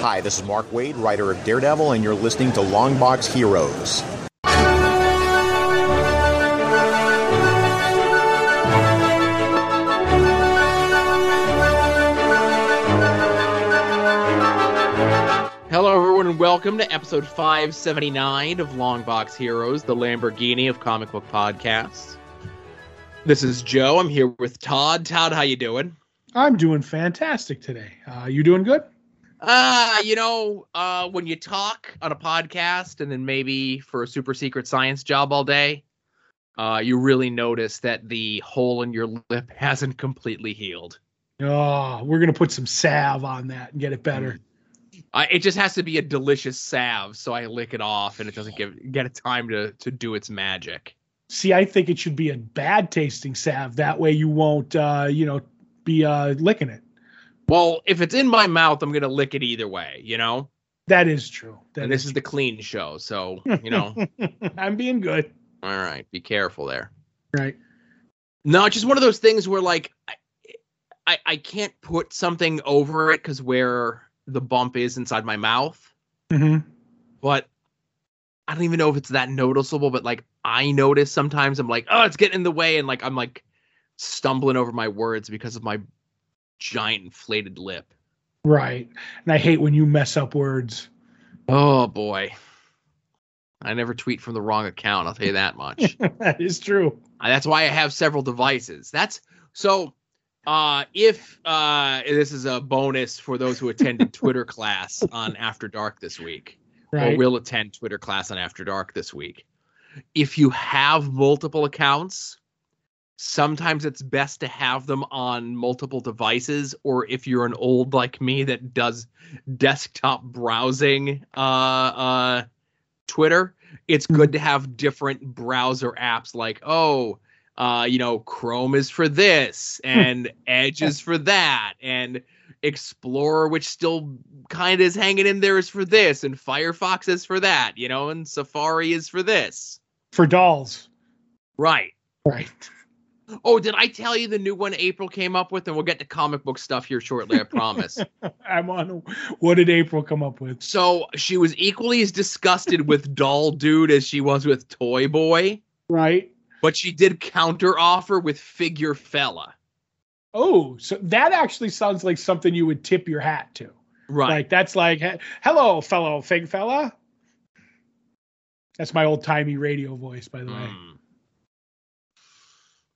Hi, this is Mark Waid, writer of Daredevil, and you're listening to Longbox Heroes. Hello, everyone, and welcome to episode 579 of Longbox Heroes, the Lamborghini of comic book podcasts. This is Joe. I'm here with Todd. Todd, how you doing? I'm doing fantastic today. Uh, you doing good? Uh, you know, uh, when you talk on a podcast and then maybe for a super secret science job all day, uh, you really notice that the hole in your lip hasn't completely healed. Oh, we're gonna put some salve on that and get it better. Uh, it just has to be a delicious salve, so I lick it off and it doesn't give get it time to to do its magic. See, I think it should be a bad tasting salve. That way, you won't, uh, you know, be uh, licking it. Well, if it's in my mouth, I'm gonna lick it either way, you know. That is true. That and this is the clean show, so you know. I'm being good. All right, be careful there. Right. No, it's just one of those things where like I I, I can't put something over it because where the bump is inside my mouth, Mm-hmm. but I don't even know if it's that noticeable. But like I notice sometimes I'm like, oh, it's getting in the way, and like I'm like stumbling over my words because of my giant inflated lip. Right. And I hate when you mess up words. Oh boy. I never tweet from the wrong account, I'll tell you that much. that is true. Uh, that's why I have several devices. That's so uh if uh this is a bonus for those who attended Twitter class on After Dark this week or will attend Twitter class on After Dark this week. If you have multiple accounts, sometimes it's best to have them on multiple devices or if you're an old like me that does desktop browsing uh uh Twitter, it's good to have different browser apps like oh uh you know Chrome is for this and Edge is for that and Explorer which still kind of is hanging in there is for this and Firefox is for that, you know, and Safari is for this. For dolls. Right. Right. Oh, did I tell you the new one April came up with? And we'll get to comic book stuff here shortly, I promise. I'm on. What did April come up with? so she was equally as disgusted with Doll Dude as she was with Toy Boy, Right. but she did counter offer with Figure Fella. Oh, so that actually sounds like something you would tip your hat to. Right. Like that's like, hello, fellow fig fella. That's my old timey radio voice, by the way. Hmm.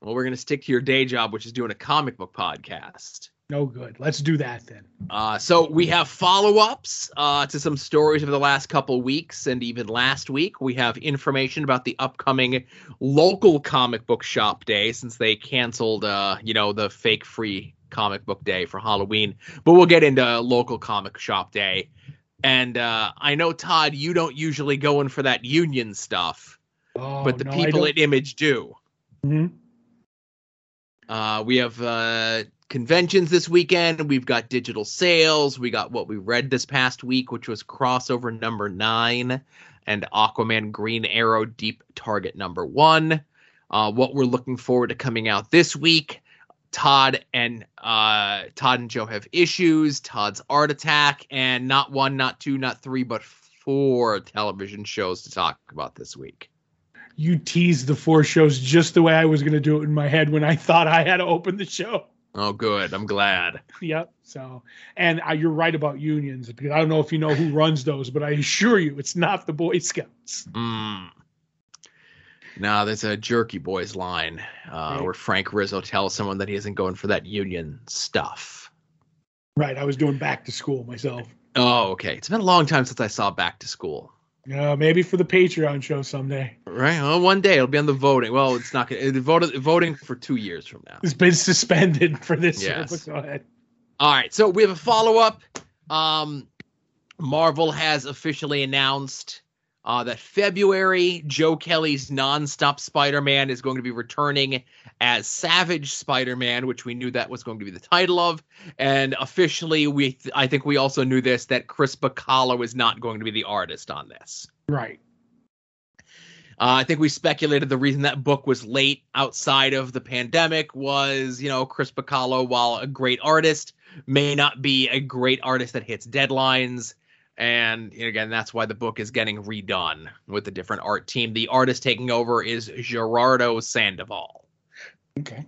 Well, we're gonna stick to your day job, which is doing a comic book podcast. No good. Let's do that then. Uh, so we have follow-ups uh, to some stories over the last couple weeks and even last week. We have information about the upcoming local comic book shop day since they canceled, uh, you know, the fake free comic book day for Halloween. But we'll get into local comic shop day. And uh, I know Todd, you don't usually go in for that union stuff, Oh, but the no, people at Image do. Mhm. Uh, we have uh, conventions this weekend. We've got digital sales. We got what we read this past week, which was crossover number nine and Aquaman Green Arrow Deep Target number one. Uh, what we're looking forward to coming out this week. Todd and uh, Todd and Joe have issues. Todd's Art Attack, and not one, not two, not three, but four television shows to talk about this week. You teased the four shows just the way I was going to do it in my head when I thought I had to open the show. Oh, good. I'm glad. Yep. So, and uh, you're right about unions because I don't know if you know who runs those, but I assure you, it's not the Boy Scouts. Mm. No, that's a Jerky Boys line uh, Right. where Frank Rizzo tells someone that he isn't going for that union stuff. Right. I was doing back to school myself. Oh, okay. It's been a long time since I saw Back to School. Uh, maybe for the Patreon show someday. Right. Well, one day it'll be on the voting. Well, it's not going to vote voting for two years from now. It's been suspended for this year, Yes. but go ahead. All right. So we have a follow up. Um, Marvel has officially announced uh, that February, Joe Kelly's nonstop Spider Man is going to be returning as Savage Spider Man, which we knew that was going to be the title of. And officially, we th- I think we also knew this that Chris Bachalo is not going to be the artist on this. Right. Uh, I think we speculated the reason that book was late outside of the pandemic was, you know, Chris Bachalo, while a great artist, may not be a great artist that hits deadlines. And again, that's why the book is getting redone with a different art team. The artist taking over is Gerardo Sandoval. Okay.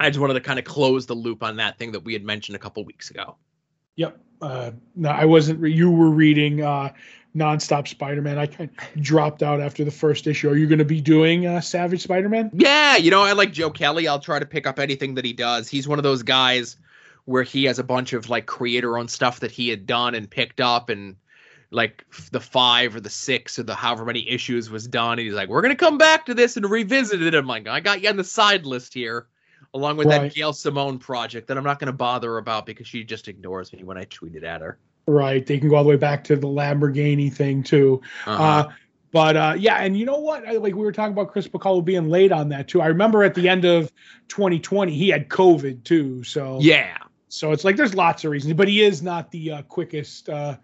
I just wanted to kind of close the loop on that thing that we had mentioned a couple weeks ago. Yep. Uh, no, I wasn't. Re- you were reading uh, nonstop Spider-Man. I kind of dropped out after the first issue. Are you going to be doing uh, Savage Spider-Man? Yeah, you know, I like Joe Kelly. I'll try to pick up anything that he does. He's one of those guys where he has a bunch of like creator-owned stuff that he had done and picked up, and like the five or the six or the however many issues was done. And he's like, "We're gonna come back to this and revisit it." I'm like, "I got you on the side list here." Along with Right. that Gail Simone project that I'm not going to bother about because she just ignores me when I tweeted at her. Right. They can go all the way back to the Lamborghini thing too. Uh-huh. Uh, but uh, yeah, and you know what? I, like we were talking about Chris Bacall being late on that too. I remember at the end of 2020 he had COVID too. So yeah, so it's like there's lots of reasons, but he is not the uh, quickest uh,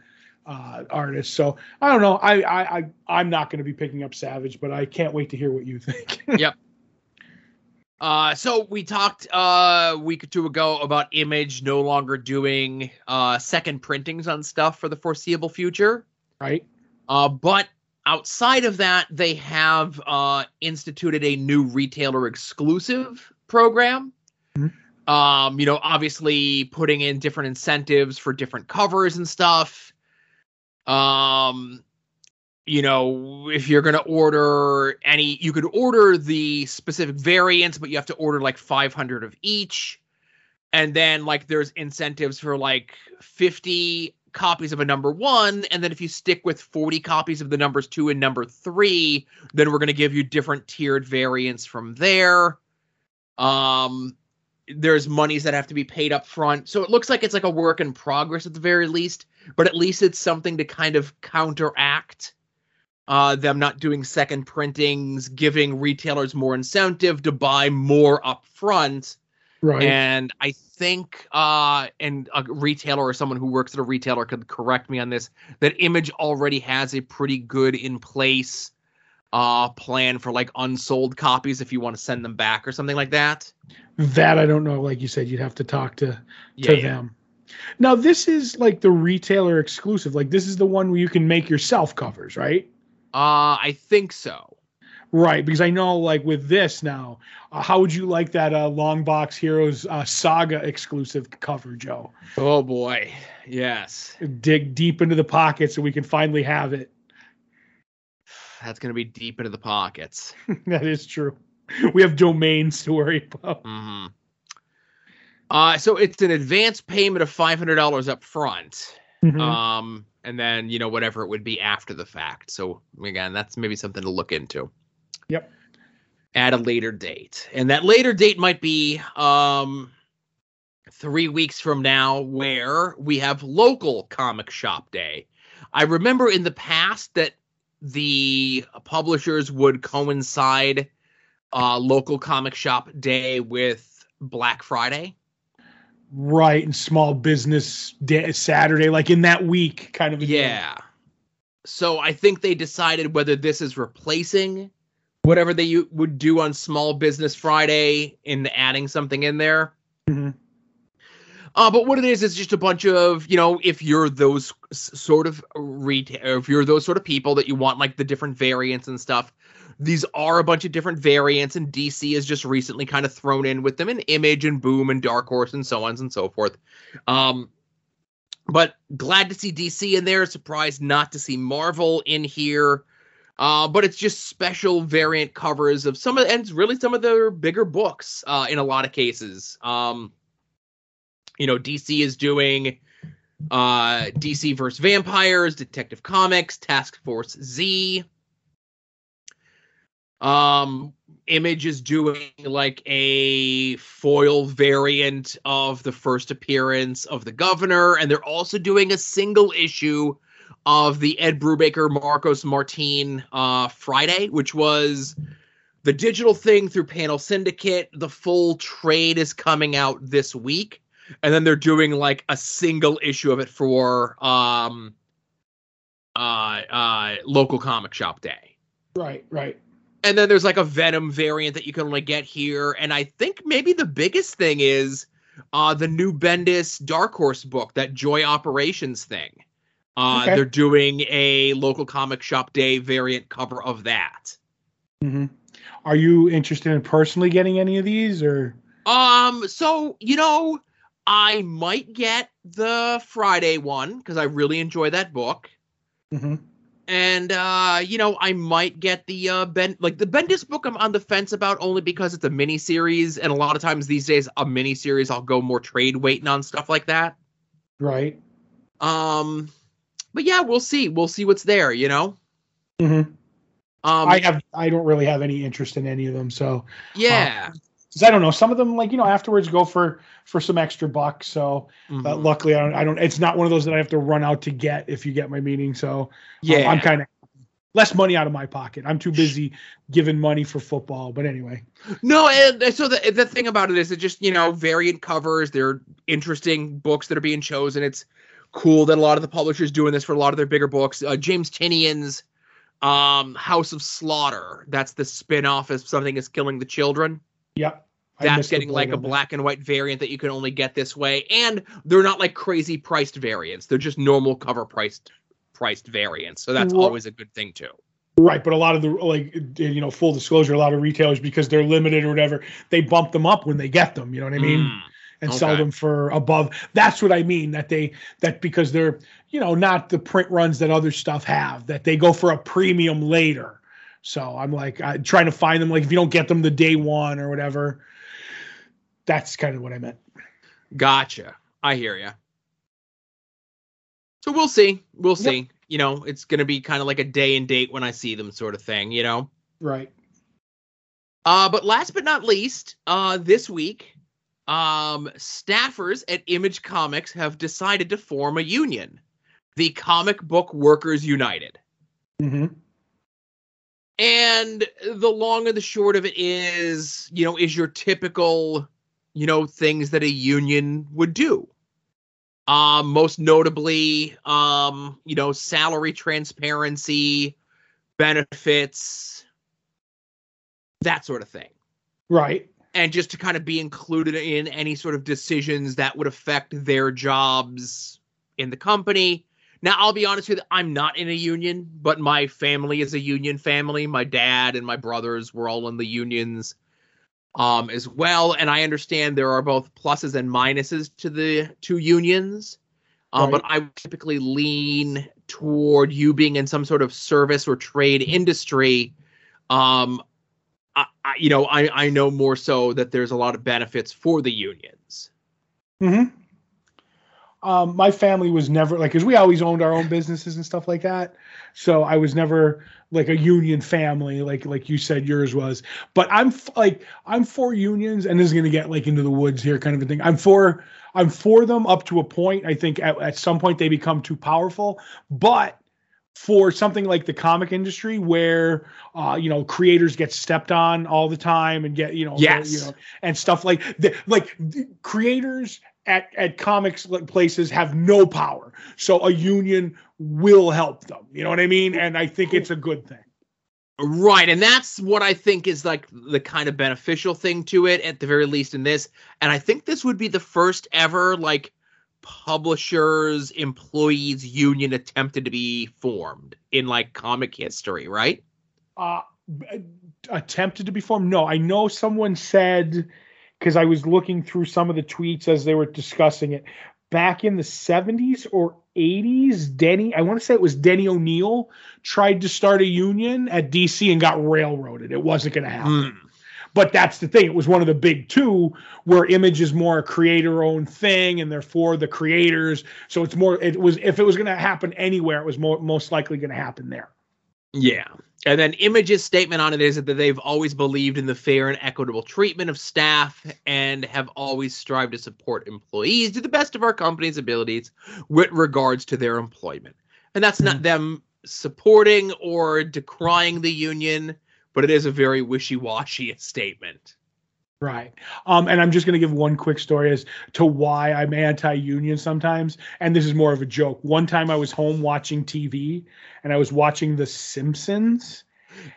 uh, artist. So I don't know. I I, I I'm not going to be picking up Savage, but I can't wait to hear what you think. Yep. Uh, so we talked uh, a week or two ago about Image no longer doing uh, second printings on stuff for the foreseeable future. right. Uh, but outside of that, they have uh, instituted a new retailer exclusive program. Mhm. Um, you know, obviously putting in different incentives for different covers and stuff. Um, you know, if you're going to order any, you could order the specific variants, but you have to order like 500 of each. And then, like, there's incentives for like 50 copies of a number one. And then, if you stick with 40 copies of the numbers two and number three, then we're going to give you different tiered variants from there. Um, there's monies that have to be paid up front. So it looks like it's like a work in progress at the very least, but at least it's something to kind of counteract uh, them not doing second printings, giving retailers more incentive to buy more up front. Right. And I think, uh, and a retailer or someone who works at a retailer could correct me on this, that Image already has a pretty good in place uh, plan for like unsold copies if you want to send them back or something like that. that I don't know. Like you said, you'd have to talk to to Yeah, yeah. them. Now this is like the retailer exclusive. Like this is the one where you can make yourself covers, right? Uh, I think so. Right, because I know, like with this now, uh, how would you like that uh, Long Box Heroes uh, Saga exclusive cover, Joe? Oh boy, yes, Dig deep into the pocket so we can finally have it. That's gonna be deep into the pockets. that is true. We have domains to worry about. hmm Uh, so it's an advance payment of five hundred dollars up front. Mhm. um and then you know whatever it would be after the fact so again that's maybe something to look into Yep. at a later date and that later date might be um three weeks from now where we have local comic shop day i remember in the past that the publishers would coincide uh local comic shop day with black friday right, and small business day, Saturday, like in that week, kind of. Yeah. So I think they decided whether this is replacing whatever they would do on Small Business Friday in adding something in there. Mhm. Uh, but what it is is just a bunch of you know if you're those sort of retail if you're those sort of people that you want like the different variants and stuff these are a bunch of different variants and dc has just recently kind of thrown in with them in image and boom and dark horse and so on and so forth. Um but glad to see dc in there surprised not to see marvel in here. Uh, but it's just special variant covers of some of and really some of their bigger books uh, in a lot of cases. Um you know dc is doing uh dc versus vampires detective comics task force z. Um image is doing like a foil variant of the first appearance of the governor and they're also doing a single issue of the ed brubaker marcos martin uh friday which was the digital thing through panel syndicate. The full trade is coming out this week and then they're doing like a single issue of it for um uh uh local comic shop day Right, right. and then there's like a venom variant that you can only get here and i think maybe the biggest thing is uh, the new Bendis Dark Horse book, that Joy Operations thing. Uh, Okay. They're doing a local comic shop day variant cover of that. hmm Are you interested in personally getting any of these, or Um, so you know, I might get the Friday one because I really enjoy that book. Mhm. And uh, you know, I might get the uh Ben like the Bendis book I'm on the fence about only because it's a mini series, and a lot of times these days a mini series I'll go more trade waiting on stuff like that. right? Um but yeah, we'll see. We'll see what's there, you know? hmm Um I have I don't really have any interest in any of them, so yeah. 'Cause I don't know. Some of them, like you know, afterwards go for for some extra bucks. So uh, Mhm. luckily, I don't, I don't. It's not one of those that I have to run out to get. If you get my meaning, so um, yeah. I'm kind of less money out of my pocket. I'm too busy giving money for football. But anyway, No, and so the the thing about it is, it just you know variant covers. They're interesting books that are being chosen. It's cool that a lot of the publishers doing this for a lot of their bigger books. Uh, James Tynion's um, House of Slaughter. That's the spin-off of Something Is Killing the Children. Yep. I That's getting like a black and white variant that you can only get this way, and they're not like crazy priced variants. They're just normal cover priced priced variants. So that's Well- always a good thing too. Right, but a lot of the like you know, full disclosure, a lot of retailers because they're limited or whatever, they bump them up when they get them. You know what I mean? Mm. and sell them for above. That's what I mean. That they that because they're you know not the print runs that other stuff have. That they go for a premium later. So I'm like I, trying to find them. Like if you don't get them the day one or whatever, that's kind of what I meant. Gotcha. I hear you. So we'll see. We'll Yep. see. You know, it's going to be kind of like a day and date when I see them sort of thing, you know? Right. Uh, but last but not least, uh, this week, um, staffers at Image Comics have decided to form a union, the Comic Book Workers United. hmm And the long and the short of it is, you know, is your typical, you know, things that a union would do. Um, most notably, um, you know, salary transparency, benefits, that sort of thing. Right. And just to kind of be included in any sort of decisions that would affect their jobs in the company. Now, I'll be honest with you, I'm not in a union, but my family is a union family. My dad and my brothers were all in the unions um, as well. And I understand there are both pluses and minuses to the two unions. Um, But I typically lean toward you being in some sort of service or trade industry. Um, I, I, you know, I, I know more so that there's a lot of benefits for the unions. hmm Um, my family was never like because we always owned our own businesses and stuff like that. So I was never like a union family, like like you said yours was. But I'm f- like I'm for unions, and this is gonna get like into the woods here, kind of a thing. I'm for I'm for them up to a point. I think at, at some point they become too powerful, but for something like the comic industry where uh, you know creators get stepped on all the time and get you know Yes. you know and stuff like the, like the creators at at comics places have no power. So a union will help them. You know what i mean? And i think it's a good thing. Right, and that's what I think is like the kind of beneficial thing to it, at the very least in this. And I think this would be the first ever like publishers employees union attempted to be formed in like comic history, right? uh attempted to be formed? No. I know someone said because i was looking through some of the tweets as they were discussing it. Back in the 70s or 80s denny i want to say it was denny O'Neil, tried to start a union at dc and got railroaded. It wasn't going to happen. Hmm. but that's the thing it was one of the big two where image is more a creator owned thing and therefore the creators. So it's more it was if it was going to happen anywhere it was more, most likely going to happen there. Yeah. And then Image's statement on it is that they've always believed in the fair and equitable treatment of staff and have always strived to support employees to the best of our company's abilities with regards to their employment. And that's not hmm. them supporting or decrying the union, but it is a very wishy-washy statement. Right. Um, and I'm just going to give one quick story as to why I'm anti union sometimes. And this is more of a joke. One time I was home watching TV and I was watching The Simpsons.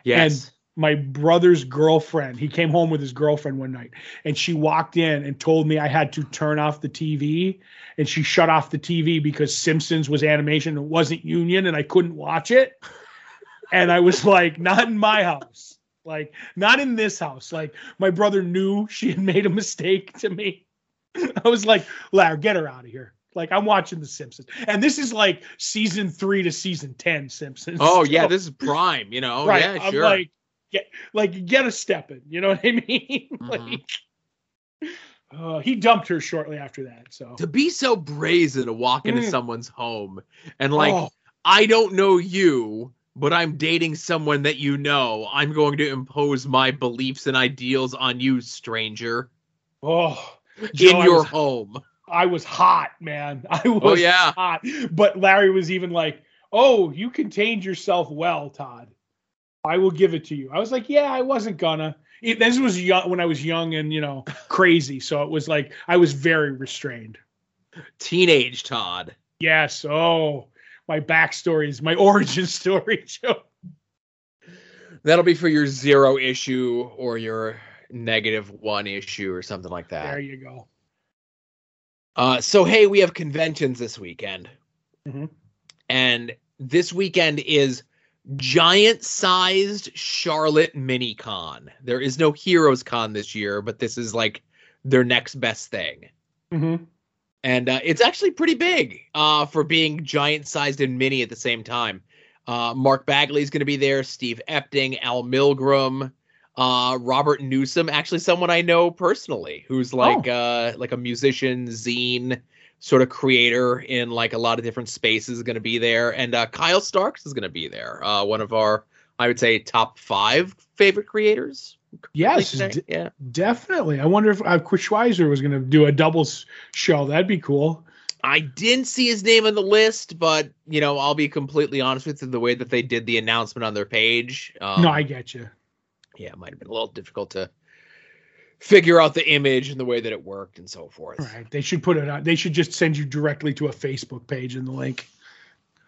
Yes. my brother's girlfriend. He came home with his girlfriend one night, and she walked in and told me I had to turn off the TV, and she shut off the TV because Simpsons was animation, it wasn't Union, and I couldn't watch it. And I was like, not in my house, like not in this house. Like my brother knew she had made a mistake to me. I was like, Larry, get her out of here. Like I'm watching The Simpsons, and this is like season three to season ten Simpsons. Oh yeah, So- this is prime. You know, right. yeah, I'm sure. like, get like get a step in. You know what I mean? Mhm. like, uh, he dumped her shortly after that. So to be so brazen to walk into Mm. someone's home and like, oh, I don't know you, but I'm dating someone that you know. I'm going to impose my beliefs and ideals on you, stranger, oh, in Joe, I your was- home. I was hot, man. I oh, was Oh yeah. hot. But Larry was even like, "Oh, you contained yourself well, Todd. I will give it to you." I was like, "Yeah, I wasn't gonna." It, this was young when I was young and you know crazy, so it was like I was very restrained. Teenage Todd. Yes. Oh, my backstories, my origin story, Joe. That'll be for your zero issue or your negative one issue or something like that. There you go. Uh, so hey, we have conventions this weekend, Mhm. and this weekend is giant-sized Charlotte Mini Con. There is no Heroes Con this year, but this is like their next best thing, Mm-hmm. And uh, it's actually pretty big uh, for being giant-sized and mini at the same time. Uh, Mark Bagley is going to be there. Steve Epting, Al Milgrom, uh, Robert Newsom, actually someone I know personally, who's like uh, like a musician, zine sort of creator in like a lot of different spaces, is going to be there, and uh, Kyle Starks is going to be there. Uh, one of our, I would say, top five favorite creators. Yes, d- yeah. definitely. I wonder if uh, Chris Schweizer was going to do a doubles show. That'd be cool. I didn't see his name on the list, but you know, I'll be completely honest with you. The way that they did the announcement on their page, um, no, I get you. yeah, it might have been a little difficult to figure out the image and the way that it worked and so forth. Right. They should put it on. They should just send you directly to a Facebook page in the link.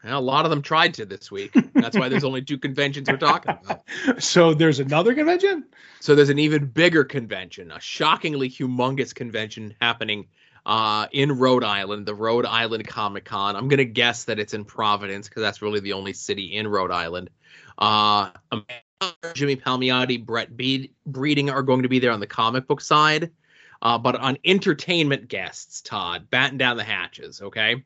A lot of them tried to this week. That's why there's only two conventions we're talking about. So there's another convention. So there's an even bigger convention, a shockingly humongous convention happening uh, in Rhode Island, the Rhode Island Comic Con. I'm gonna guess that it's in Providence because that's really the only city in Rhode Island. Uh, Jimmy Palmiotti, Brett Be- Breeding are going to be there on the comic book side, uh, but on entertainment guests, Todd, batten down the hatches, okay?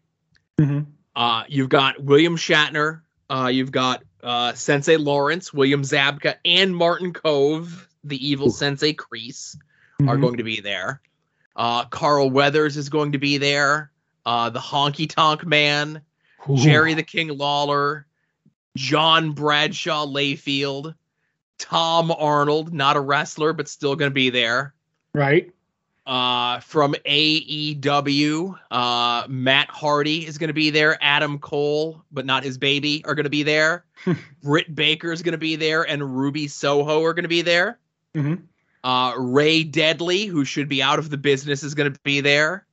Mm-hmm. Uh, you've got William Shatner. Uh, you've got uh, Sensei Lawrence, William Zabka, and Martin Kove, the evil Sensei Kreese, Mm-hmm. are going to be there. Uh, Carl Weathers is going to be there. Uh, the Honky Tonk Man, Jerry the King Lawler, John Bradshaw Layfield, Tom Arnold, not a wrestler, but still going to be there. Right. Uh, from AEW, uh, Matt Hardy is going to be there. Adam Cole, but not his baby, are going to be there. Britt Baker is going to be there, and Ruby Soho are going to be there. Mhm. Uh, Ray Deadly, who should be out of the business, is going to be there.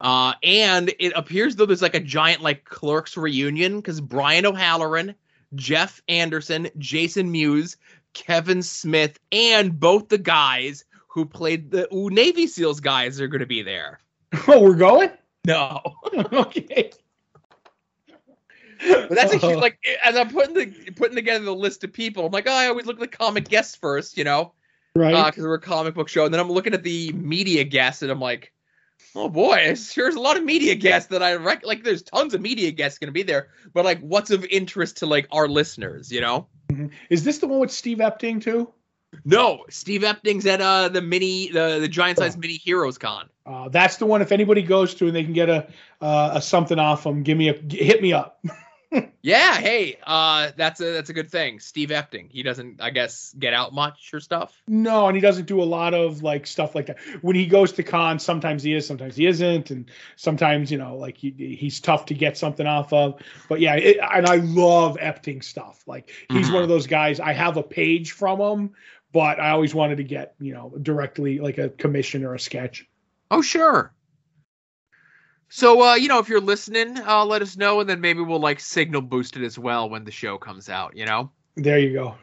Uh, and it appears though there's like a giant like clerks reunion because Brian O'Halloran, Jeff Anderson, Jason Mewes, Kevin Smith, and both the guys who played the ooh, Navy SEALs guys are going to be there. Oh, we're going. No, okay. but that's a huge uh-huh. like as I'm putting the putting together the list of people, I'm like, oh, I always look at the comic guests first, you know, right. Uh, because we're a comic book show, and then I'm looking at the media guests, and I'm like, oh boy, there's a lot of media guests that I rec- like. There's tons of media guests going to be there, but like, what's of interest to like our listeners, you know? Mm-hmm. Is this the one with Steve Epting too? No, Steve Epting's at uh the mini the the giant size mini Heroes Con. Uh, that's the one. If anybody goes to and they can get a uh, a something off them, give me a hit me up. Yeah, hey, uh, that's a that's a good thing. Steve Epting, he doesn't, I guess, get out much or stuff. No, and he doesn't do a lot of like stuff like that. When he goes to cons, sometimes he is, sometimes he isn't, and sometimes you know, like he, he's tough to get something off of. But yeah, it, and I love Epting stuff. Like he's Mhm. one of those guys. I have a page from him, but I always wanted to get you know directly like a commission or a sketch. Oh, sure. So, uh, you know, if you're listening, uh, let us know, and then maybe we'll like signal boost it as well when the show comes out. You know. There you go.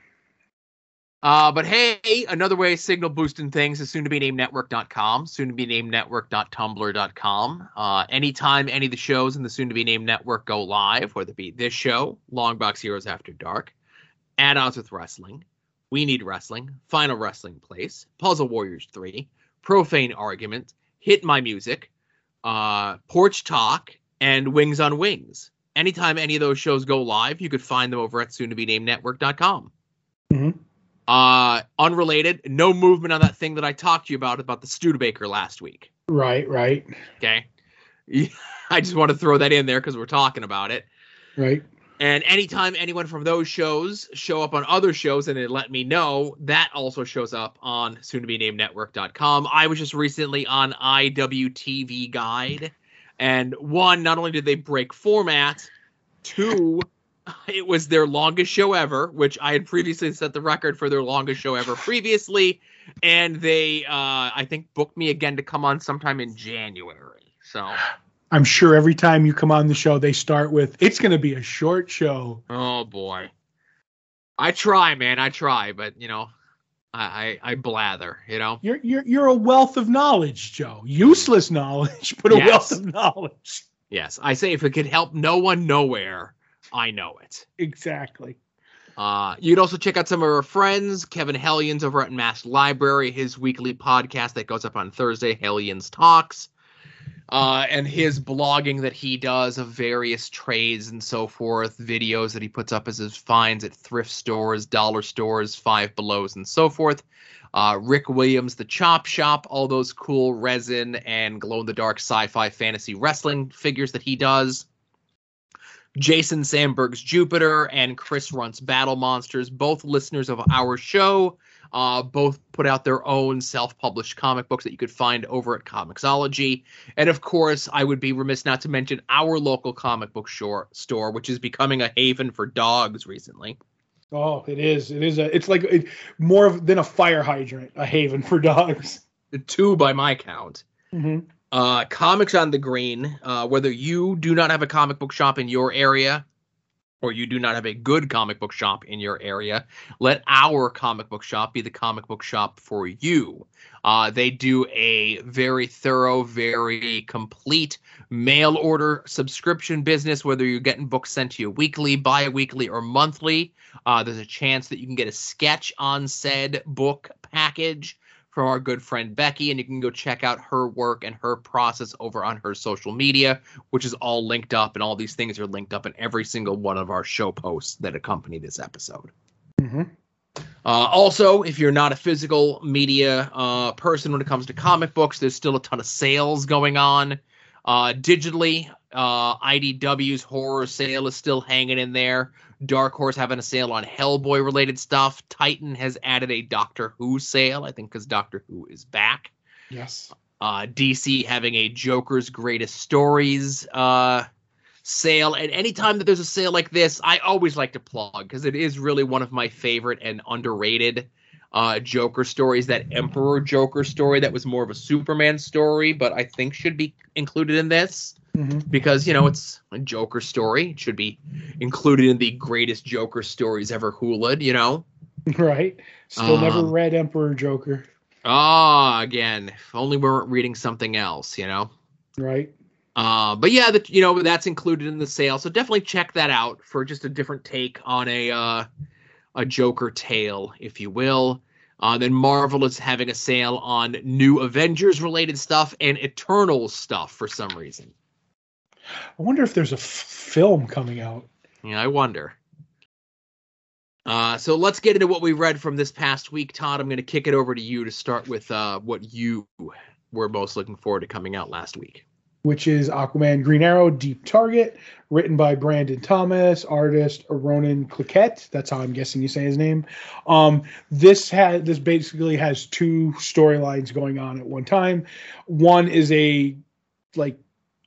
Uh, but hey, another way of signal boosting things is soon to be named network.com, soon to be named network.tumblr.com. Uh, anytime any of the shows in the soon to be named network go live, whether it be this show, Longbox Heroes After Dark, Add Ons with Wrestling, We Need Wrestling, Final Wrestling Place, Puzzle Warriors 3, Profane Argument, Hit My Music, uh, Porch Talk, and Wings on Wings. Anytime any of those shows go live, you could find them over at soon to be named network.com. Mhm. Uh, unrelated, no movement on that thing that I talked to you about about the Studebaker last week. Right, right, Okay. I just want to throw that in there because we're talking about it. right. And anytime anyone from those shows show up on other shows and they let me know, that also shows up on soon to be named network.com. I was just recently on IWTV Guide. And one, not only did they break format, two, it was their longest show ever, which I had previously set the record for their longest show ever previously. And they, uh, I think, booked me again to come on sometime in January. So, I'm sure every time you come on the show, they start with, "It's going to be a short show." Oh boy. I try, man. I try, but you know, I I, I blather. You know. You're you're you're a wealth of knowledge, Joe. Useless knowledge, but a Yes. wealth of knowledge. Yes, I say if it could help no one nowhere, I know it. Exactly. Uh, you'd also check out some of our friends, Kevin Hellions over at Mass Library, his weekly podcast that goes up on Thursday, Hellions Talks, uh, and his blogging that he does of various trades and so forth, videos that he puts up as his finds at thrift stores, dollar stores, Five Belows, and so forth. Uh, Rick Williams, the Chop Shop, all those cool resin and glow in the dark sci fi fantasy wrestling figures that he does. Jason Sandberg's Jupiter and Chris Runt's Battle Monsters, both listeners of our show, uh, both put out their own self-published comic books that you could find over at Comixology. And of course, I would be remiss not to mention our local comic book shore, store, which is becoming a haven for dogs recently. Oh, it is. It is a. It's like it, more of, than a fire hydrant, a haven for dogs. Two by my count. Mm-hmm. uh, comics on the green uh, whether you do not have a comic book shop in your area or you do not have a good comic book shop in your area let our comic book shop be the comic book shop for you. Uh, they do a very thorough very complete mail order subscription business whether you're getting books sent to you weekly bi-weekly or monthly. Uh, there's a chance that you can get a sketch on said book package from our good friend Becky, and you can go check out her work and her process over on her social media, which is all linked up, and all these things are linked up in every single one of our show posts that accompany this episode. Mm-hmm. Uh, also, if you're not a physical media uh, person when it comes to comic books, there's still a ton of sales going on. Uh, digitally, uh, IDW's horror sale is still hanging in there. Dark Horse having a sale on Hellboy related stuff. Titan has added a Doctor Who sale, I think, because Doctor Who is back. Yes. Uh, DC having a Joker's Greatest Stories uh, sale. And anytime that there's a sale like this, I always like to plug because it is really one of my favorite and underrated uh, Joker stories. That Emperor Joker story that was more of a Superman story, but I think should be included in this Mm-hmm. because you know it's a Joker story. It should be included in the greatest Joker stories ever hooled. You know. Right. Still never Um, read Emperor Joker. Ah, again, if only we weren't reading something else. You know. Right. Uh, but yeah, that you know that's included in the sale, so definitely check that out for just a different take on a uh, a Joker tale, if you will. Uh, then Marvel is having a sale on new Avengers related stuff and Eternal stuff for some reason. I wonder if there's a f- film coming out. Yeah, I wonder. Uh, so let's get into what we read from this past week, Todd. I'm going to kick it over to you to start with uh, what you were most looking forward to coming out last week. Which is Aquaman Green Arrow Deep Target, written by Brandon Thomas, artist Ronan Cliquet. That's how I'm guessing you say his name. Um, this has this basically has two storylines going on at one time. One is a like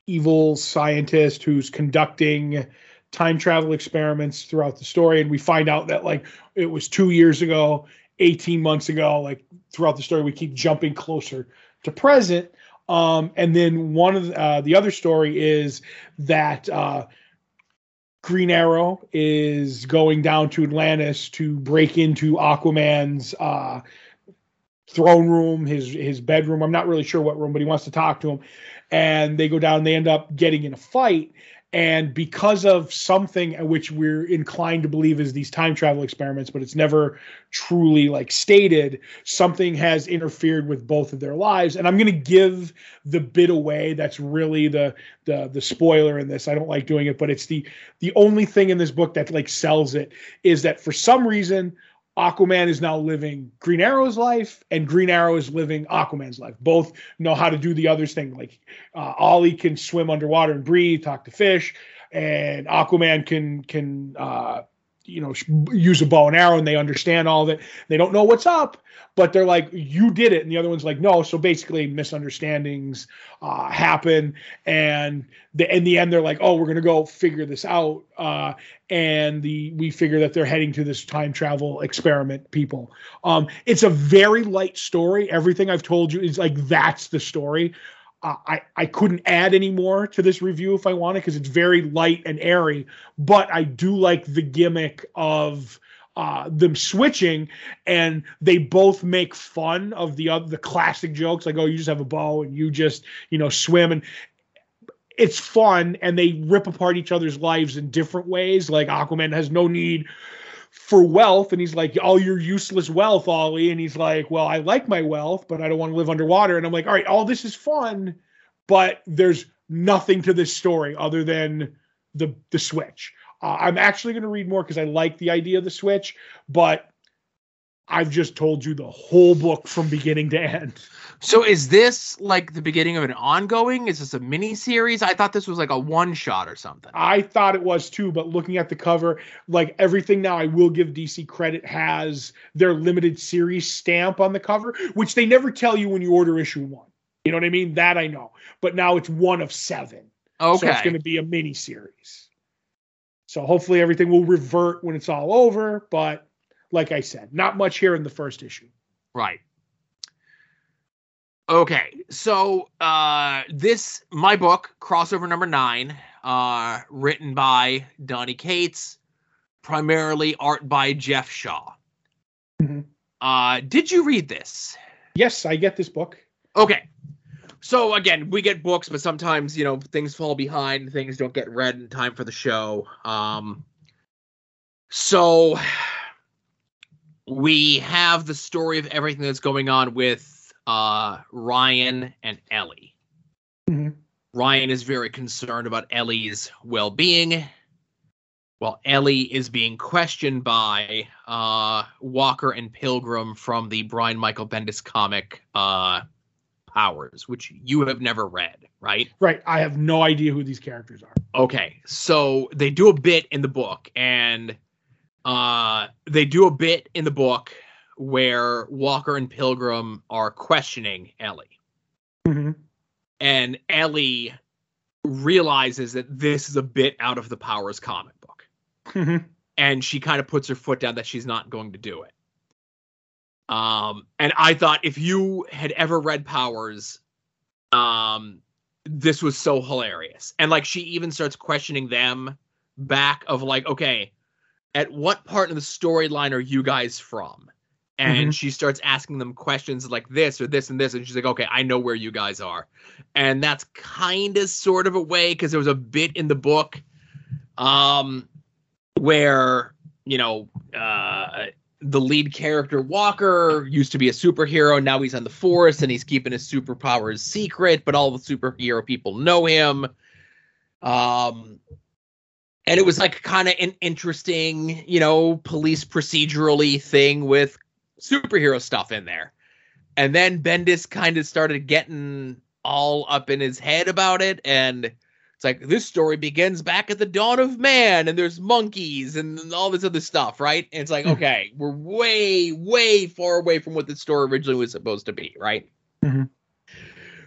evil scientist who's conducting time travel experiments throughout the story, and we find out that like it was two years ago, 18 months ago, like throughout the story, we keep jumping closer to present. Um, and then one of the, uh, the other story is that uh, Green Arrow is going down to Atlantis to break into Aquaman's uh, throne room, his his bedroom. I'm not really sure what room, but he wants to talk to him. And they go down. They end up getting in a fight. And because of something which we're inclined to believe is these time travel experiments, but it's never truly like stated, something has interfered with both of their lives. And I'm going to give the bit away. That's really the the the spoiler in this. I don't like doing it, but it's the the only thing in this book that like sells it is that for some reason Aquaman is now living Green Arrow's life, and Green Arrow is living Aquaman's life. Both know how to do the other's thing. Like uh, Ollie can swim underwater and breathe, talk to fish, and Aquaman can can uh, you know use a bow and arrow, and they understand all it. They don't know what's up, but they're like, "You did it," and the other one's like, "No." So basically, misunderstandings uh, happen, and the, in the end, they're like, "Oh, we're gonna go figure this out," uh, and the we figure that they're heading to this time travel experiment. People, um, it's a very light story. Everything I've told you is like that's the story. Uh, I I couldn't add any more to this review if I wanted because it's very light and airy, but I do like the gimmick of uh, them switching, and they both make fun of the other the classic jokes like, "Oh, you just have a bow and you just you know swim," and it's fun. And they rip apart each other's lives in different ways. Like Aquaman has no need for wealth, and he's like, "All your useless wealth, Ollie," and he's like, "Well, I like my wealth, but I don't want to live underwater." And I'm like, "All right, all this is fun, but there's nothing to this story other than the the switch." Uh, I'm actually going to read more because I like the idea of the Switch, but I've just told you the whole book from beginning to end. So is this like the beginning of an ongoing? Is this a mini series? I thought this was like a one shot or something. I thought it was too, but looking at the cover, like everything now, I will give DC credit has their limited series stamp on the cover, which they never tell you when you order issue one. You know what I mean? That I know. But now it's one of seven. Okay. So it's going to be a mini series. So hopefully everything will revert when it's all over. But like I said, not much here in the first issue. Right. Okay, so uh, this my book, crossover number nine, uh, written by Donny Cates, primarily art by Geoff Shaw. Mm-hmm. Uh, did you read this? Yes, I get this book. Okay, so again, we get books, but sometimes you know things fall behind, things don't get read in time for the show. Um, so we have the story of everything that's going on with uh, Ryan and Ellie. Mm-hmm. Ryan is very concerned about Ellie's well-being, while Ellie is being questioned by uh, Walker and Pilgrim from the Brian Michael Bendis comic uh, Powers, which you have never read, right? Right. I have no idea who these characters are. Okay, so they do a bit in the book, and uh, they do a bit in the book where Walker and Pilgrim are questioning Ellie, Mm-hmm. and Ellie realizes that this is a bit out of the Powers comic book, Mm-hmm. and she kind of puts her foot down that she's not going to do it. Um, and I thought if you had ever read Powers, um, this was so hilarious. And like she even starts questioning them back of like, okay, at what part of the storyline are you guys from? And Mhm. she starts asking them questions like this or this and this, and she's like, okay, I know where you guys are. And that's kind of sort of a way because there was a bit in the book um where you know uh the lead character Walker used to be a superhero. Now he's on the force and he's keeping his superpowers secret, but all the superhero people know him. Um, and it was like kind of an interesting, you know, police procedurally thing with superhero stuff in there. And then Bendis kind of started getting all up in his head about it and it's like this story begins back at the dawn of man and there's monkeys and all this other stuff right and it's like Hmm. okay we're way way far away from what the story originally was supposed to be right Mhm.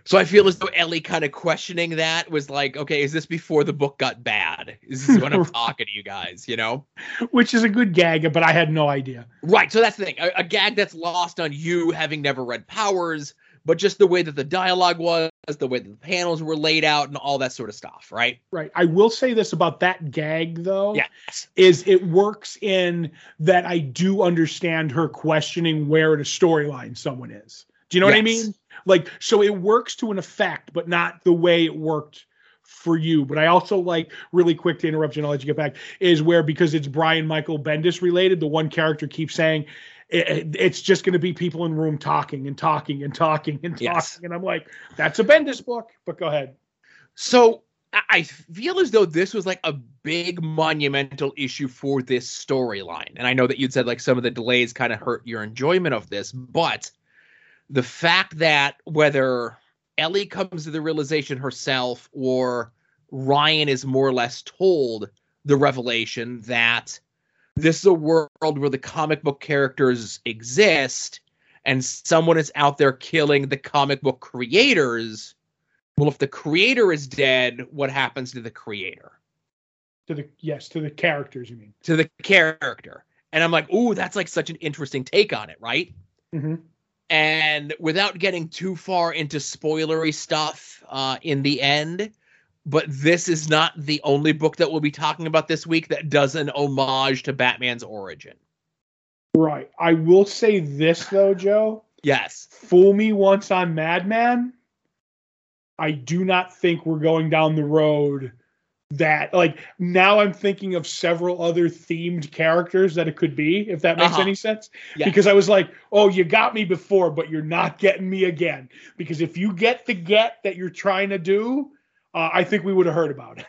So i feel as though ellie kind of questioning that was like okay is this before the book got bad is this when i'm talking to you guys you know Which is a good gag, but I had no idea. Right. So that's the thing. A, a gag that's lost on you having never read Powers, but just the way that the dialogue was the way that the panels were laid out, and all that sort of stuff, right? Right. I will say this about that gag though. Yes. Is it works in that I do understand her questioning where in a storyline someone is. Do you know what I mean? Like, so it works to an effect, but not the way it worked for you. But I also like really quick to interrupt you and I'll let you get back is where because it's Brian Michael Bendis related, the one character keeps saying it, it- it's just going to be people in room talking and talking and talking and talking, Yes. and I'm like, that's a Bendis book. But go ahead. So I- I feel as though this was like a big monumental issue for this storyline. And I know that you'd said like some of the delays kind of hurt your enjoyment of this, but the fact that whether Ellie comes to the realization herself or Ryan is more or less told the revelation that this is a world where the comic book characters exist and someone is out there killing the comic book creators well, if the creator is dead, what happens to the creator? To the yes, to the characters, you mean. To the character. And I'm like, ooh, that's like such an interesting take on it, right? Mm-hmm. And without getting too far into spoilery stuff uh, in the end, but this is not the only book that we'll be talking about this week that does an homage to Batman's origin. Right. I will say this though, Joe. Yes. Fool me once on Madman. I do not think we're going down the road that like now I'm thinking of several other themed characters that it could be, if that makes Uh-huh. any sense. Because I was like, oh, you got me before, but you're not getting me again. Because if you get the get that you're trying to do, uh, I think we would have heard about it.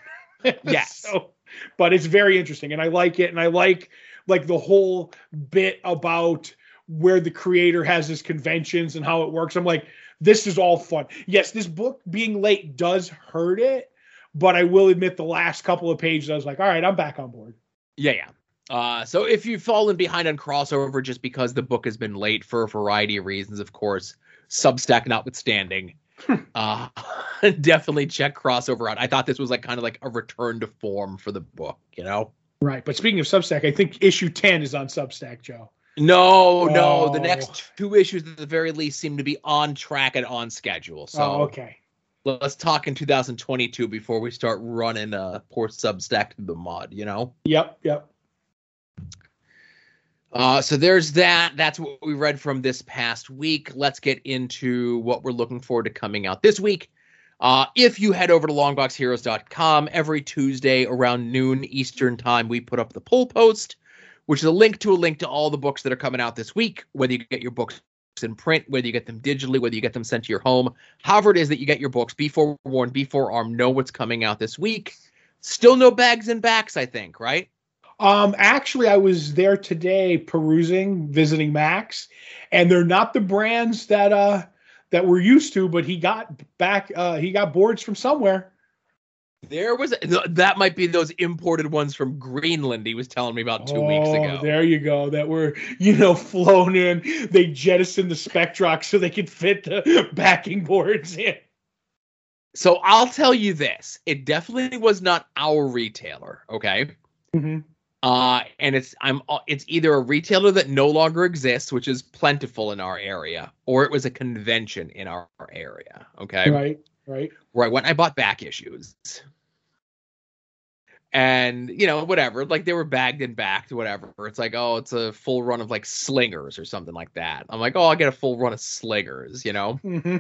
Yes. so, but it's very interesting, and I like it, and I like like the whole bit about where the creator has his conventions and how it works. I'm like, this is all fun. Yes, this book being late does hurt it, but I will admit the last couple of pages, I was like, all right, I'm back on board. Yeah, yeah. Uh, so if you've fallen behind on crossover just because the book has been late for a variety of reasons, of course, Substack notwithstanding, uh, definitely check crossover out. I thought this was like kind of like a return to form for the book, you know? Right. But speaking of Substack, I think issue 10 is on Substack, Joe. No, no. The Oh. next two issues at the very least seem to be on track and on schedule. So oh, okay. Let's talk in 2022 before we start running a poor Substack to the mod, you know? Yep, yep. Uh, so there's that. That's what we read from this past week. Let's get into what we're looking forward to coming out this week. Uh, if you head over to longboxheroes.com every Tuesday around noon Eastern time, we put up the poll post, which is a link to a link to all the books that are coming out this week, whether you get your books in print, whether you get them digitally, whether you get them sent to your home, however it is that you get your books, be forewarned, be forearmed, know what's coming out this week. Still no bags and backs, I think, right? Um, actually, I was there today perusing, visiting Max, and they're not the brands that uh that we're used to. But he got back, uh, he got boards from somewhere. There was that might be those imported ones from Greenland. He was telling me about two weeks Oh, ago. There you go. That were you know flown in. They jettisoned the Spectrox so they could fit the backing boards in. So I'll tell you this: it definitely was not our retailer. Okay, Mm-hmm. uh, and it's I'm it's either a retailer that no longer exists, which is plentiful in our area, or it was a convention in our area. Okay, Right, right. where I went, and I bought back issues. And you know, whatever, like they were bagged and backed, whatever. It's like, oh, it's a full run of like slingers or something like that. I'm like, oh, I'll get a full run of slingers, you know. Mm-hmm.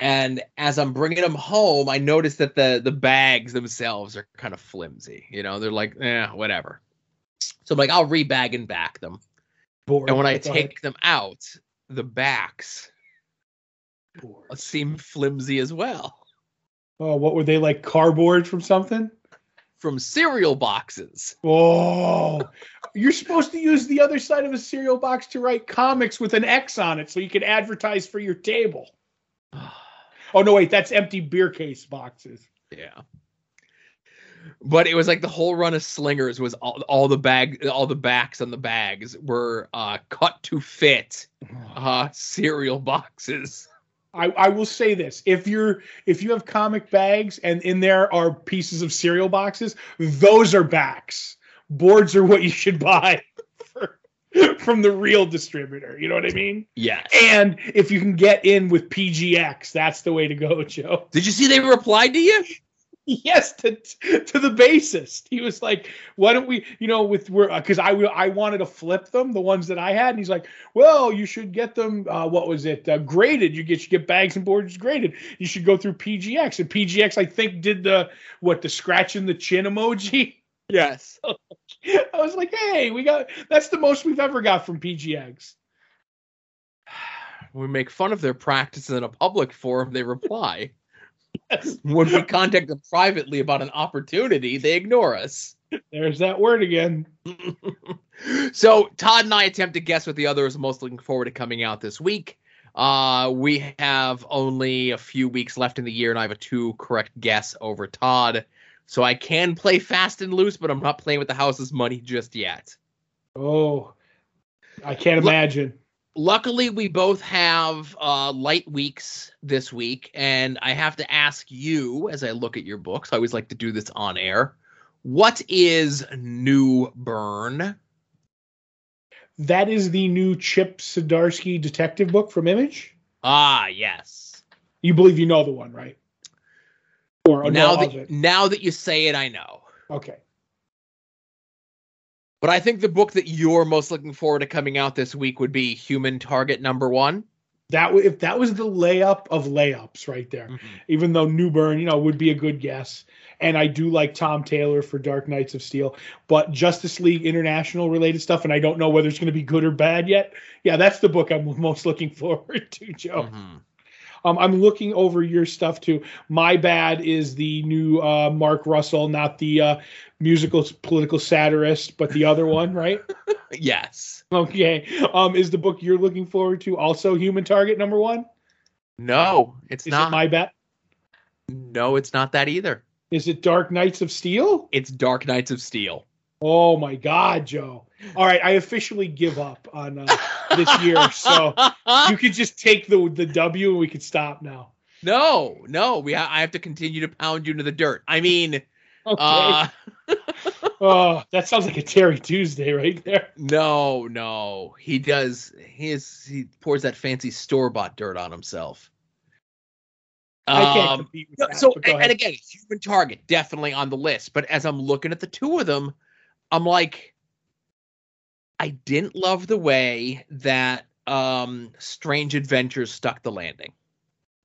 And as I'm bringing them home, I notice that the the bags themselves are kind of flimsy. You know, they're like, eh, whatever. So I'm like, I'll rebag and back them. Board. And when I take them out, the backs. Seem flimsy as well. Oh, what were they like? Cardboard from something? From cereal boxes. Oh, you're supposed to use the other side of a cereal box to write comics with an X on it so you can advertise for your table. Oh, no, wait, that's empty beer case boxes. Yeah. But it was like the whole run of slingers was all, all the bag all the backs on the bags were uh cut to fit uh cereal boxes. I, I will say this: if you're if you have comic bags and in there are pieces of cereal boxes, those are backs. Boards are what you should buy for from the real distributor. You know what I mean? Yeah. And if you can get in with PGX, that's the way to go, Joe. Did you see they replied to you? Yes, to to the bassist. He was like, "Why don't we, you know, with we're because I I wanted to flip them, the ones that I had." And he's like, "Well, you should get them. Uh, what was it? Uh, graded. You get you get bags and boards graded. You should go through PGX. And PGX, I think, did the what the scratching the chin emoji." Yes. I was like, "Hey, we got that's the most we've ever got from PGX." We make fun of their practice in a public forum. They reply. When we contact them privately about an opportunity, they ignore us. There's that word again. so Todd and I attempt to guess what the other is most looking forward to coming out this week. Uh, we have only a few weeks left in the year, and I have a two correct guess over Todd. So I can play fast and loose, but I'm not playing with the house's money just yet. Oh, I can't imagine. Luckily, we both have uh, light weeks this week, and I have to ask you as I look at your books. I always like to do this on air. What is Newburn? That is the new Chip Zdarsky detective book from Image. Ah, yes. You believe you know the one, right? Or now that now that you say it, I know. Okay. But I think the book that you're most looking forward to coming out this week would be Human Target Number One. That if that was the layup of layups right there. Even though Newburn, you know, would be a good guess. And I do like Tom Taylor for Dark Knights of Steel, but Justice League International related stuff, and I don't know whether it's going to be good or bad yet. Yeah, that's the book I'm most looking forward to, Joe. Mhm. Um, I'm looking over your stuff too. My bad is the new uh, Mark Russell, not the uh, musical political satirist, but the other one, right? Yes. Okay. Um, is the book you're looking forward to also Human Target number one? No, it's Is not. it my bet? no, it's not that either. Is it Dark Knights of Steel? It's Dark Knights of Steel. Oh my God, Joe! All right, I officially give up on uh, this year, so you could just take the the W and we could stop now. no, no, we ha- I have to continue to pound you into the dirt. I mean, Okay. uh, oh, that sounds like a Terry Tuesday right there. no, no, he does. He is. He pours that fancy store bought dirt on himself. I can't Um, compete with No, that. so and, and again, human target definitely on the list. But as I'm looking at the two of them, I'm like, I didn't love the way that um Strange Adventures stuck the landing.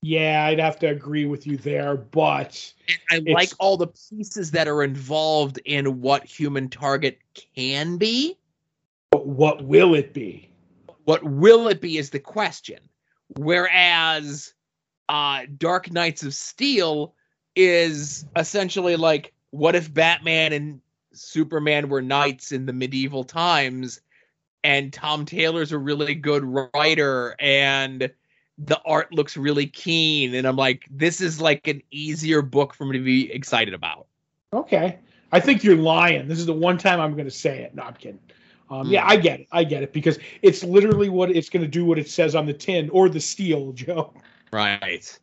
Yeah, I'd have to agree with you there, but I It's- like all the pieces that are involved in what human target can be. but what will it be? What will it be is the question. Whereas uh Dark Knights of Steel is essentially like what if Batman and Superman were knights in the medieval times and Tom Taylor's a really good writer and the art looks really keen and I'm like this is like an easier book for me to be excited about. Okay. I think you're lying. This is the one time I'm going to say it. No, I'm kidding. Um, Yeah, Hmm. I get it. I get it because it's literally what it's going to do what it says on the tin or the steel, Joe. Right.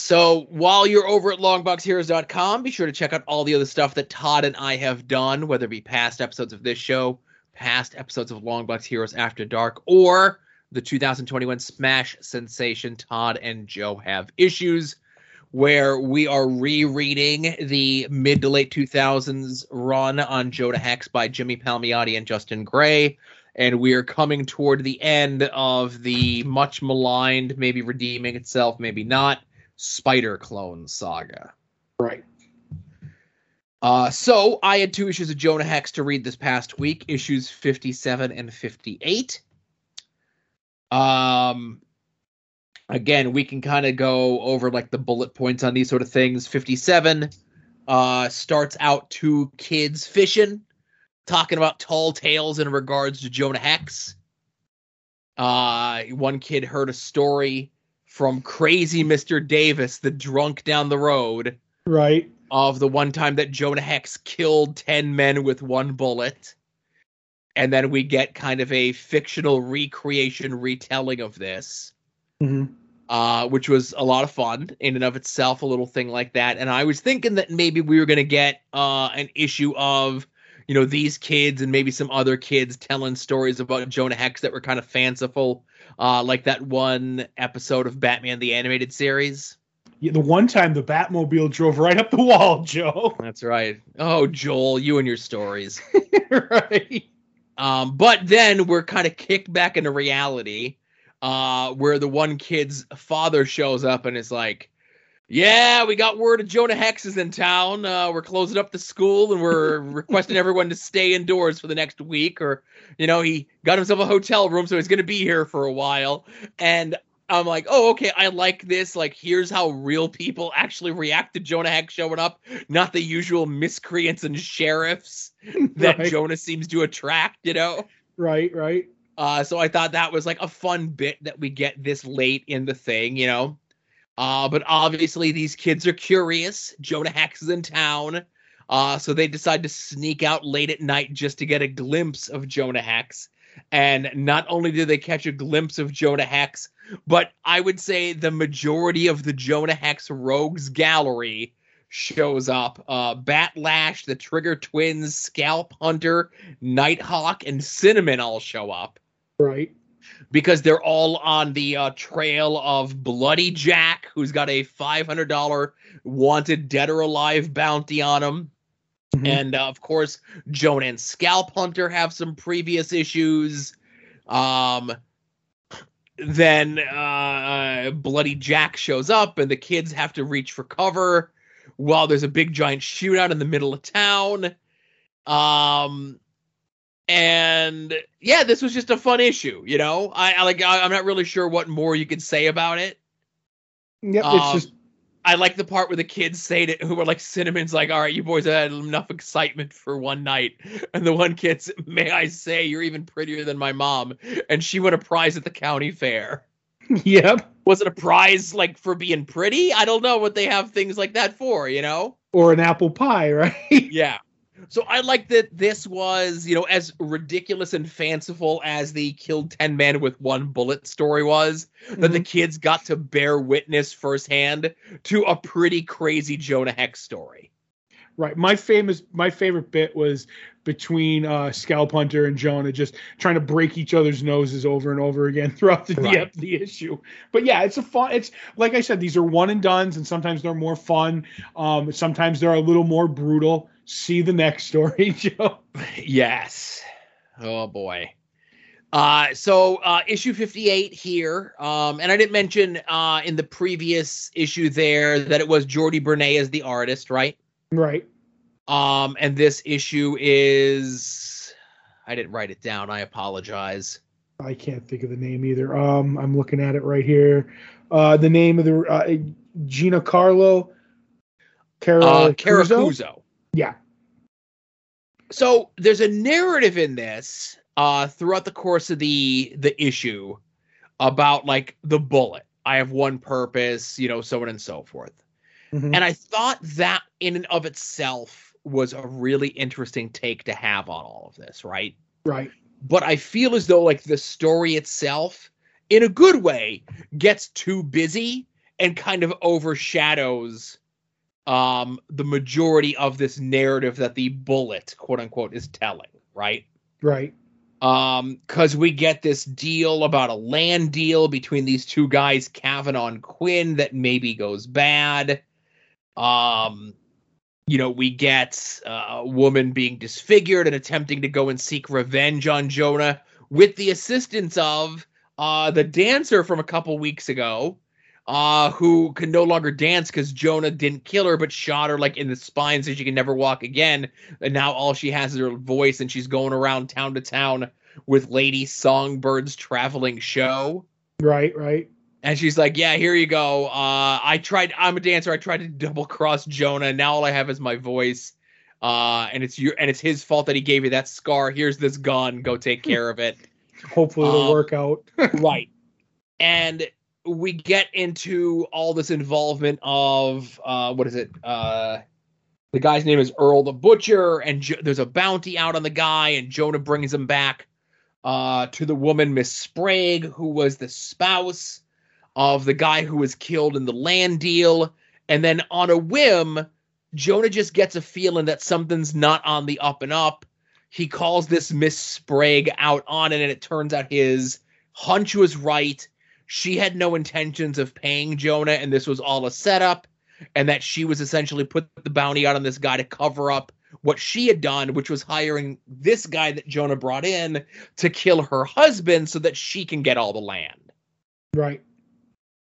So while you're over at longboxheroes.com, be sure to check out all the other stuff that Todd and I have done, whether it be past episodes of this show, past episodes of Longbox Heroes After Dark, or the 2021 Smash sensation Todd and Joe have issues, where we are rereading the mid to late 2000s run on Jonah Hex by Jimmy Palmiotti and Justin Gray. And we are coming toward the end of the much maligned, maybe redeeming itself, maybe not, Spider Clone saga. Right. Uh, so I had two issues of Jonah Hex to read this past week, issues 57 and 58. Um, again, we can kind of go over like the bullet points on these sort of things. 57 uh, starts out two kids fishing, talking about tall tales in regards to Jonah Hex. Uh, one kid heard a story from crazy Mr. Davis, the drunk down the road, Right. of the one time that Jonah Hex killed 10 men with one bullet. And then we get kind of a fictional recreation retelling of this, hmm uh, which was a lot of fun in and of itself, a little thing like that. And I was thinking that maybe we were going to get uh, an issue of, you know these kids and maybe some other kids telling stories about Jonah Hex that were kind of fanciful, uh, like that one episode of Batman the animated series. Yeah, the one time the Batmobile drove right up the wall, Joe. That's right. Oh, Joel, you and your stories. right. Um, but then we're kind of kicked back into reality, uh, where the one kid's father shows up and is like, "Yeah, we got word of Jonah Hex is in town. Uh, we're closing up the school and we're requesting everyone to stay indoors for the next week, or you know, he got himself a hotel room, so he's going to be here for a while." And I'm like, oh, okay, I like this. Like, here's how real people actually react to Jonah Hex showing up, not the usual miscreants and sheriffs that Right. Jonah seems to attract, you know? Right, right. Uh, so I thought that was like a fun bit that we get this late in the thing, you know? Uh, but obviously, these kids are curious. Jonah Hex is in town. Uh, so they decide to sneak out late at night just to get a glimpse of Jonah Hex. And not only do they catch a glimpse of Jonah Hex, but I would say the majority of the Jonah Hex Rogues gallery shows up. Uh, Bat Lash, the Trigger Twins, Scalp Hunter, Nighthawk, and Cinnamon all show up Right. Because they're all on the uh, trail of Bloody Jack, who's got a $500 wanted dead or alive bounty on him. Mhm. And uh, of course, Jonah and Scalp Hunter have some previous issues. Um, then uh, Bloody Jack shows up, and the kids have to reach for cover while there's a big giant shootout in the middle of town. Um, and yeah, this was just a fun issue. You know, I, I like. I, I'm not really sure what more you could say about it. Yep, Um, it's just I like the part where the kids say to who are like Cinnamon's like, all right, you boys had enough excitement for one night. And the one kid's, may I say, you're even prettier than my mom. And she won a prize at the county fair. yep. Was it a prize like for being pretty? I don't know what they have things like that for, you know? Or an apple pie, right? Yeah. So I like that this was, you know, as ridiculous and fanciful as the killed 10 men with one bullet story was, that the kids got to bear witness firsthand to a pretty crazy Jonah Hex story. Right. My famous my favorite bit was between uh Scalp Hunter and Jonah just trying to break each other's noses over and over again throughout the Right. the, the issue. But yeah, it's a fun it's like I said, these are one and dones and sometimes they're more fun. Um sometimes they're a little more brutal. See the next story, Joe. Yes. Oh boy. Uh so uh issue 58 here. Um and I didn't mention uh in the previous issue there that it was Jordi Bernet as the artist, right? Right. Um and this issue is I didn't write it down. I apologize. I can't think of the name either. Um I'm looking at it right here. Uh the name of the uh, Giancarlo Cara Uh? Caracuzzo. Yeah. So there's a narrative in this uh throughout the course of the the issue about like the bullet. I have one purpose, you know, so on and so forth. Mhm. And I thought that in and of itself was a really interesting take to have on all of this, right? Right. But I feel as though like the story itself, in a good way, gets too busy and kind of overshadows um the majority of this narrative that the bullet, quote unquote, is telling, right? Right. um because we get this deal about a land deal between these two guys kavanaugh and quinn that maybe goes bad um you know we get uh, a woman being disfigured and attempting to go and seek revenge on jonah with the assistance of uh the dancer from a couple weeks ago uh who can no longer dance because jonah didn't kill her but shot her like in the spine so she can never walk again. And now all she has is her voice and she's going around town to town with lady songbirds traveling show. Right. Right. and she's like yeah here you go. Uh i tried i'm a dancer. I tried to double cross jonah. Now all i have is my voice. Uh and it's your and it's his fault that he gave you that scar. Here's this gun. Go take care of it. Hopefully it'll Um, work out. right. And we get into all this involvement of uh what is it? Uh the guy's name is earl the butcher and jo- there's a bounty out on the guy and jonah brings him back uh to the woman miss sprague who was the spouse of the guy who was killed in the land deal. And then on a whim jonah just gets a feeling that something's not on the up and up. He calls this Miss Sprague out on it, and it turns out his hunch was right. She had no intentions of paying Jonah, and this was all a setup, and that she was essentially put the bounty out on this guy to cover up what she had done, which was hiring this guy that Jonah brought in to kill her husband so that she can get all the land. Right.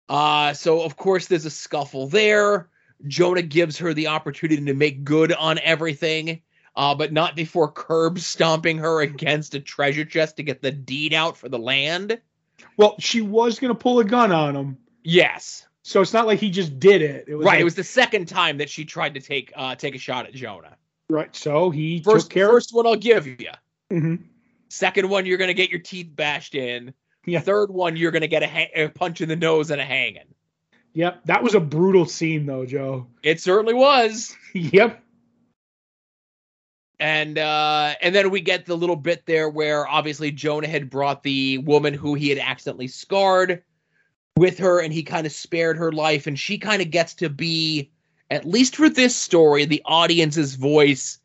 Uh, so of course there's a scuffle there. Jonah gives her the opportunity to make good on everything, uh, but not before curb stomping her against a treasure chest to get the deed out for the land. Well, she was gonna pull a gun on him, Yes, so it's not like he just did it. It was right. like- it was the second time that she tried to take uh, take a shot at Jonah. right. So he First, took care. first one I'll give you. Mhm. Second one, you're gonna get your teeth bashed in. Yeah. Third one, you're gonna get a, ha- a punch in the nose and a hanging. Yep, that was a brutal scene though, Joe. It certainly was. yep. And uh and then we get the little bit there where obviously Jonah had brought the woman who he had accidentally scarred with her and he kind of spared her life. And she kind of gets to be at least for this story the audience's voice.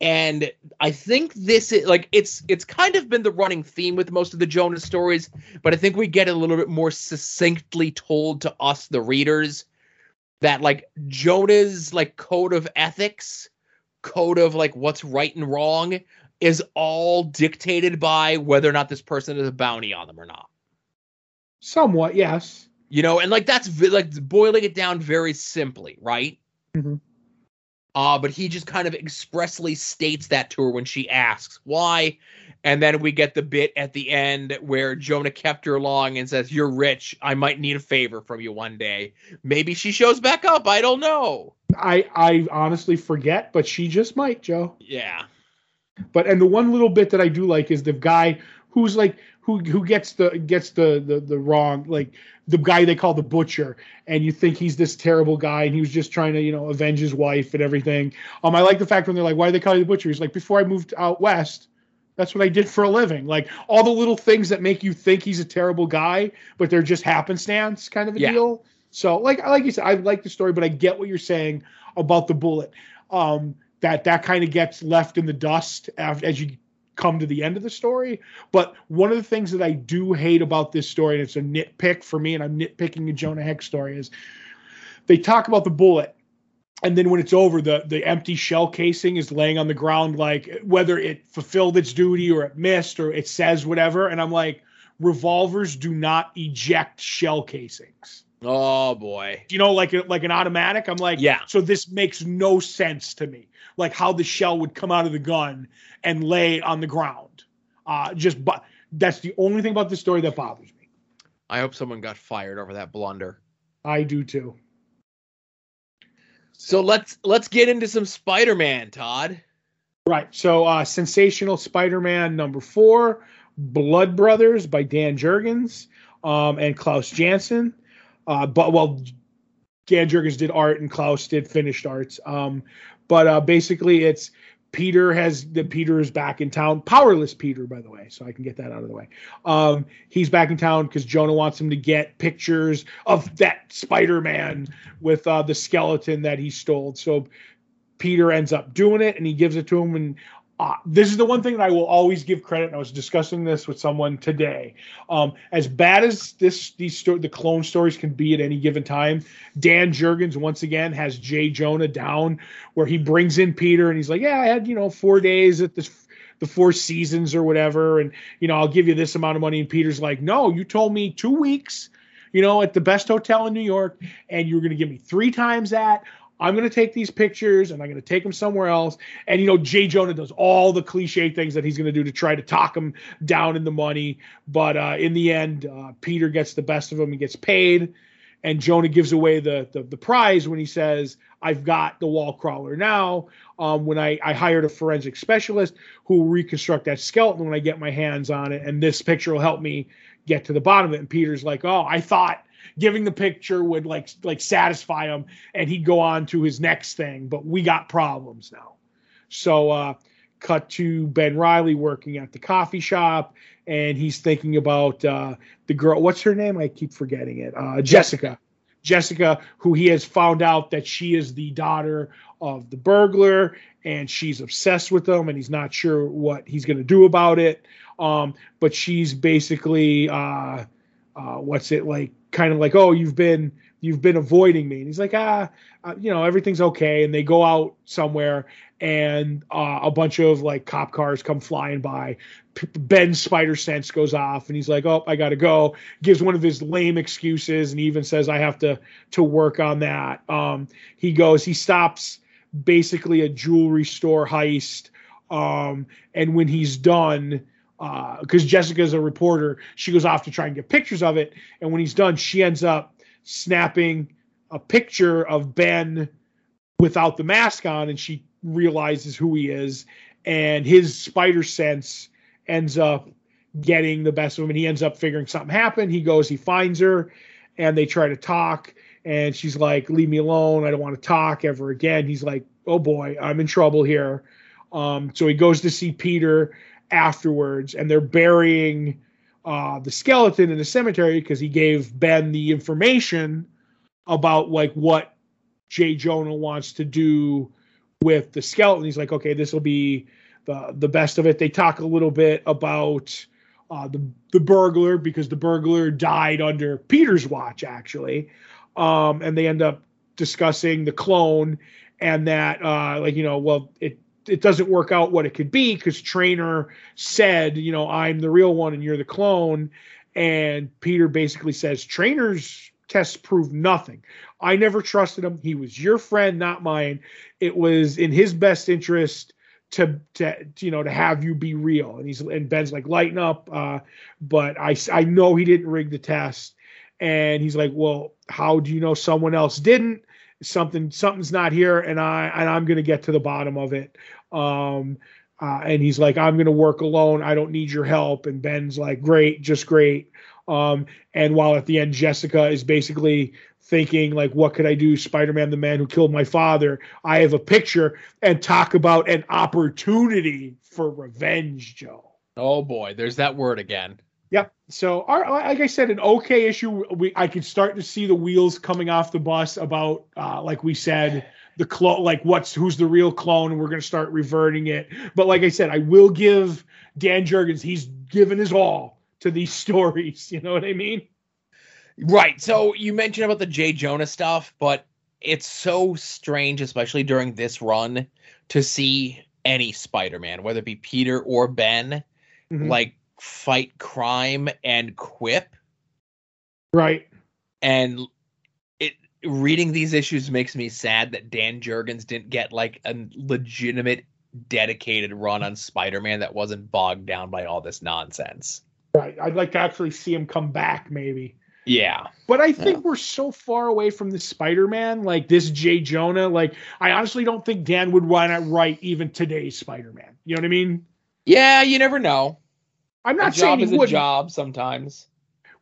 And I think this is like it's it's kind of been the running theme with most of the Jonah stories but I think we get a little bit more succinctly told to us the readers that like Jonah's like code of ethics code of like what's right and wrong is all dictated by whether or not this person has a bounty on them or not. Somewhat, yes. You know, and like that's like boiling it down very simply, right? Mhm. Uh, but he just kind of expressly states that to her when she asks why. And then we get the bit at the end where Jonah kept her long and says, You're rich. I might need a favor from you one day. Maybe she shows back up. I don't know. I I honestly forget, but she just might, Joe. Yeah. But and the one little bit that I do like is the guy who's like who who gets the gets the the, the wrong like the guy they call the butcher and you think he's this terrible guy and he was just trying to you know avenge his wife and everything. Um, I like the fact when they're like, why do they call you the butcher? He's like, before I moved out west. That's what I did for a living. Like all the little things that make you think he's a terrible guy, but they're just happenstance kind of a Yeah. deal. So like like you said, I like the story, but I get what you're saying about the bullet. Um, that that kind of gets left in the dust as, as you come to the end of the story. But one of the things that I do hate about this story, and it's a nitpick for me, and I'm nitpicking a Jonah Hex story, is they talk about the bullet. And then when it's over, the the empty shell casing is laying on the ground, like whether it fulfilled its duty or it missed or it says whatever. And I'm like, revolvers do not eject shell casings Oh boy. you know, like a, like an automatic. I'm like, Yeah. So this makes no sense to me. Like how the shell would come out of the gun and lay on the ground. Uh, just but that's the only thing about this story that bothers me. I hope someone got fired over that blunder. I do too. So let's let's get into some Spider-Man, Todd. Right. So uh, sensational Spider-Man number four, Blood Brothers by Dan Jurgens um, and Klaus Janson. Uh, but well, Dan Jurgens did art and Klaus did finished arts. Um, but uh, basically, it's Peter has the Peter is back in town. Powerless Peter, by the way, so I can get that out of the way. Um, he's back in town because Jonah wants him to get pictures of that Spider-Man with uh, the skeleton that he stole. So Peter ends up doing it, and he gives it to him. And uh, this is the one thing that I will always give credit. And I was discussing this with someone today. Um, as bad as this these sto- the clone stories can be at any given time, Dan Jurgens once again has Jay Jonah down, where he brings in Peter, and he's like, "Yeah, I had you know four days at this." The four seasons or whatever, and you know, I'll give you this amount of money. And Peter's like, No, you told me two weeks, you know, at the best hotel in New York, and you're gonna give me three times that. I'm going to take these pictures and I'm going to take them somewhere else. And, you know, Jay Jonah does all the cliche things that he's going to do to try to talk him down in the money. But uh, in the end, uh, Peter gets the best of him and gets paid. And Jonah gives away the, the, the prize when he says, I've got the wall crawler now. Um, when I, I hired a forensic specialist who will reconstruct that skeleton when I get my hands on it. And this picture will help me get to the bottom of it. And Peter's like, Oh, I thought giving the picture would like like satisfy him and he'd go on to his next thing. But we got problems now. So uh cut to Ben Reilly working at the coffee shop and he's thinking about uh the girl what's her name? I keep forgetting it. Uh jessica. Jessica, who he has found out that she is the daughter of the burglar, and she's obsessed with him, and he's not sure what he's going to do about it. Um, but she's basically, uh, uh, what's it like? Kind of like, oh, you've been you've been avoiding me, and he's like, ah, uh, you know, everything's okay. And they go out somewhere, and uh, a bunch of like cop cars come flying by. P- Ben's spider sense goes off, and he's like, "Oh, I gotta go." Gives one of his lame excuses, and even says, "I have to to work on that." Um, he goes, he stops basically a jewelry store heist, um, and when he's done, because uh, Jessica's a reporter, she goes off to try and get pictures of it, and when he's done, she ends up snapping a picture of Ben without the mask on, and she realizes who he is, and his spider sense ends up getting the best of him, and he ends up figuring something happened. He goes, he finds her, and they try to talk, and she's like, "Leave me alone. I don't want to talk ever again." He's like, "Oh boy, I'm in trouble here." Um, so he goes to see Peter afterwards, and they're burying uh, the skeleton in the cemetery because he gave Ben the information about like what Jay Jonah wants to do with the skeleton. He's like, okay, this will be the the best of it. They talk a little bit about uh, the the burglar because the burglar died under Peter's watch actually, um, and they end up discussing the clone and that uh, like you know well it it doesn't work out what it could be because Trainer said you know I'm the real one and you're the clone, and Peter basically says Trainer's tests prove nothing. I never trusted him. He was your friend, not mine. It was in his best interest to to you know to have you be real. And he's and Ben's like lighten up, uh, but I I know he didn't rig the test. And he's like, well, how do you know someone else didn't? Something something's not here, and I and I'm gonna get to the bottom of it. Um, uh, and he's like, I'm gonna work alone. I don't need your help. And Ben's like, great, just great. Um, and while at the end, Jessica is basically thinking like, what could I do? Spider-Man, the man who killed my father. I have a picture and talk about an opportunity for revenge, Joe. Oh boy, there's that word again. Yep. So, our, like I said, an okay issue. We I could start to see the wheels coming off the bus about, uh, like we said, the clone, like what's who's the real clone, and we're going to start reverting it. But like I said, I will give Dan Jurgens. He's given his all to these stories. You know what I mean? Right. So you mentioned about the Jay Jonah stuff, but it's so strange, especially during this run, to see any Spider-Man, whether it be Peter or Ben, mm-hmm. like fight crime and quip. Right. And reading these issues makes me sad that Dan Jurgens didn't get like a legitimate dedicated run on Spider-Man that wasn't bogged down by all this nonsense. Right. I'd like to actually see him come back maybe. Yeah. But I think yeah. we're so far away from the Spider-Man, like this Jay Jonah. Like, I honestly don't think Dan would want to write even today's Spider-Man. You know what I mean? Yeah, you never know. I'm not a saying job he would. a job sometimes.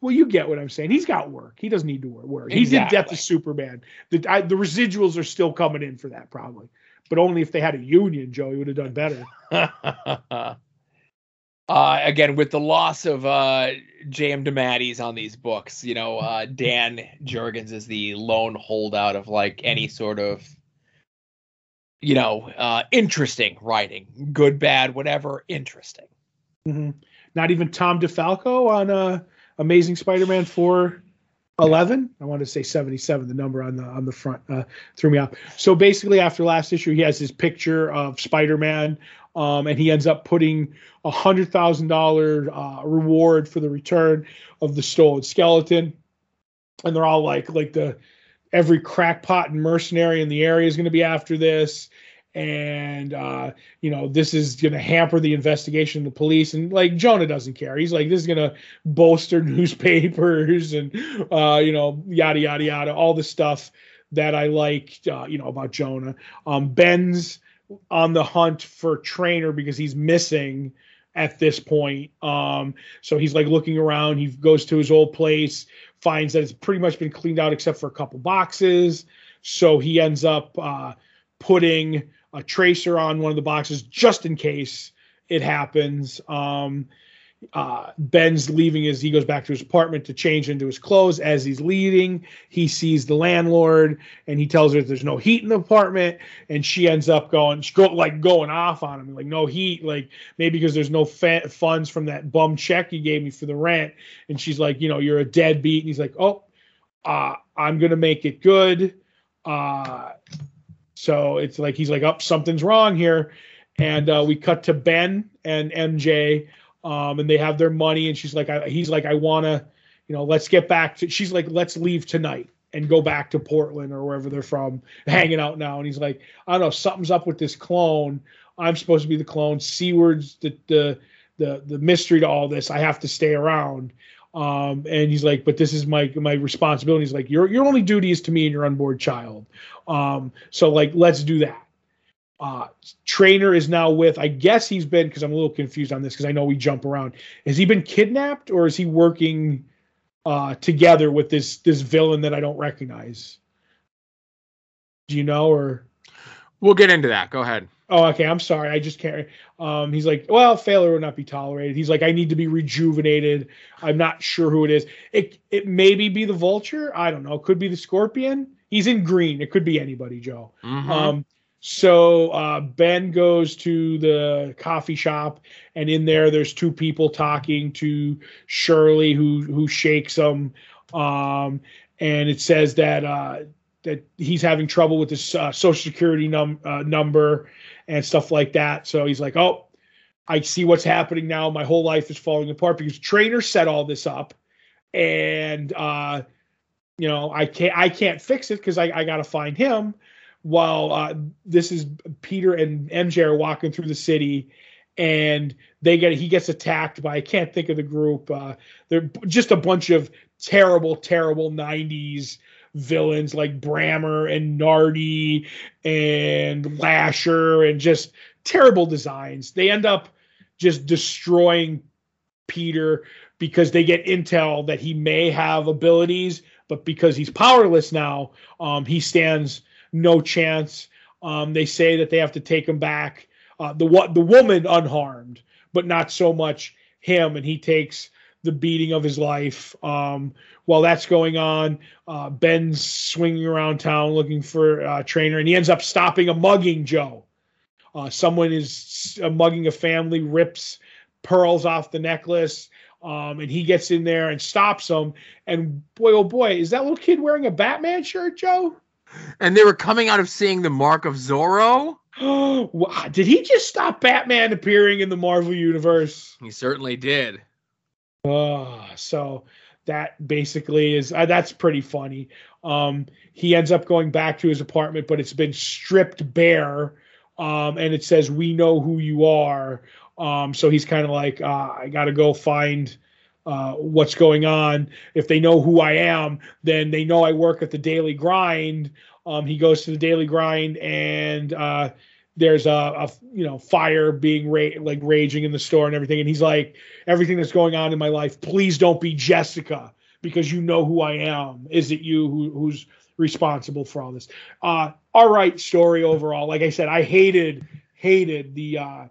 Well, you get what I'm saying. He's got work. He doesn't need to work. Exactly. He did Death of Superman. The I, the residuals are still coming in for that probably, but only if they had a union. Joe, he would have done better. uh, again, with the loss of uh, J.M. DeMatteis on these books, you know, uh, Dan Jurgens is the lone holdout of like any sort of, you know, uh, interesting writing, good, bad, whatever, interesting. Mm-hmm. Not even Tom DeFalco on uh, Amazing Spider-Man four eleven. I wanted to say seventy seven. The number on the on the front uh, threw me off. So basically, after last issue, he has his picture of Spider-Man um, and he ends up putting a hundred thousand uh, reward for the return of the stolen skeleton. And they're all like, like the every crackpot and mercenary in the area is going to be after this, and uh, you know this is going to hamper the investigation of the police. And like Jonah doesn't care. He's like, this is going to bolster newspapers and uh, you know yada yada yada, all the stuff that I liked, uh, you know, about Jonah. Um, Ben's on the hunt for trainer because he's missing at this point. Um, so he's like looking around. He goes to his old place, finds that it's pretty much been cleaned out except for a couple boxes. So he ends up uh, putting a tracer on one of the boxes just in case it happens. Um, uh, Ben's leaving as he goes back to his apartment to change into his clothes. As he's leaving, he sees the landlord and he tells her there's no heat in the apartment. And she ends up going, like going off on him, like no heat, like maybe because there's no fa- funds from that bum check you gave me for the rent. And she's like, you know, you're a deadbeat. And he's like, oh, uh, I'm gonna make it good. Uh, so it's like he's like, up, oh, something's wrong here. And uh, we cut to Ben and MJ um, and they have their money. And she's like, I, he's like, I want to, you know, let's get back to. She's like, let's leave tonight and go back to Portland or wherever they're from, hanging out now. And he's like, I don't know, something's up with this clone. I'm supposed to be the clone. Seward's the the the the mystery to all this. I have to stay around. Um, and he's like, but this is my my responsibility. He's like, your your only duty is to me and your unborn child. Um, so like, let's do that uh, trainer is now with. I guess he's been because I'm a little confused on this because I know we jump around. Has he been kidnapped or is he working uh, together with this this villain that I don't recognize? Do you know or? We'll get into that. Go ahead. Oh, okay. I'm sorry. I just can't. Um, he's like, well, failure will not be tolerated. He's like, I need to be rejuvenated. I'm not sure who it is. It it maybe be the vulture. I don't know. It could be the scorpion. He's in green. It could be anybody, Joe. Mm-hmm. Um, so uh, Ben goes to the coffee shop, and in there, there's two people talking to Shirley, who who shakes him, um, and it says that uh, that he's having trouble with his uh, social security num- uh, number and stuff like that. So he's like, "Oh, I see what's happening now. My whole life is falling apart because trainer set all this up, and uh, you know I can't I can't fix it because I, I got to find him." while uh, this is Peter and MJ are walking through the city, and they get he gets attacked by I can't think of the group. Uh, they're just a bunch of terrible, terrible '90s villains like Brammer and Nardi and Lasher and just terrible designs. They end up just destroying Peter because they get intel that he may have abilities, but because he's powerless now, um, he stands no chance. Um, they say that they have to take him back. Uh, the the woman unharmed, but not so much him, and he takes the beating of his life. Um, while that's going on, uh, Ben's swinging around town looking for a trainer, and he ends up stopping a mugging. Joe, uh, someone is uh, mugging a family, rips pearls off the necklace. Um, and he gets in there and stops them. And boy, oh boy, is that little kid wearing a Batman shirt, Joe? and they were coming out of seeing the mark of Zorro. did he just stop Batman appearing in the Marvel universe? He certainly did. Uh, so that basically is uh, that's pretty funny. Um, he ends up going back to his apartment, but it's been stripped bare, um, and it says "We know who you are." Um, so he's kind of like, uh, I got to go find uh, what's going on. If they know who I am, then they know I work at the Daily Grind. Um, he goes to the Daily Grind, and uh, there's a, a, you know fire being ra- like raging in the store and everything. And he's like, everything that's going on in my life, please don't be Jessica because you know who I am. Is it you who, who's responsible for all this? Uh, all right, story overall. Like I said, I hated hated the uh,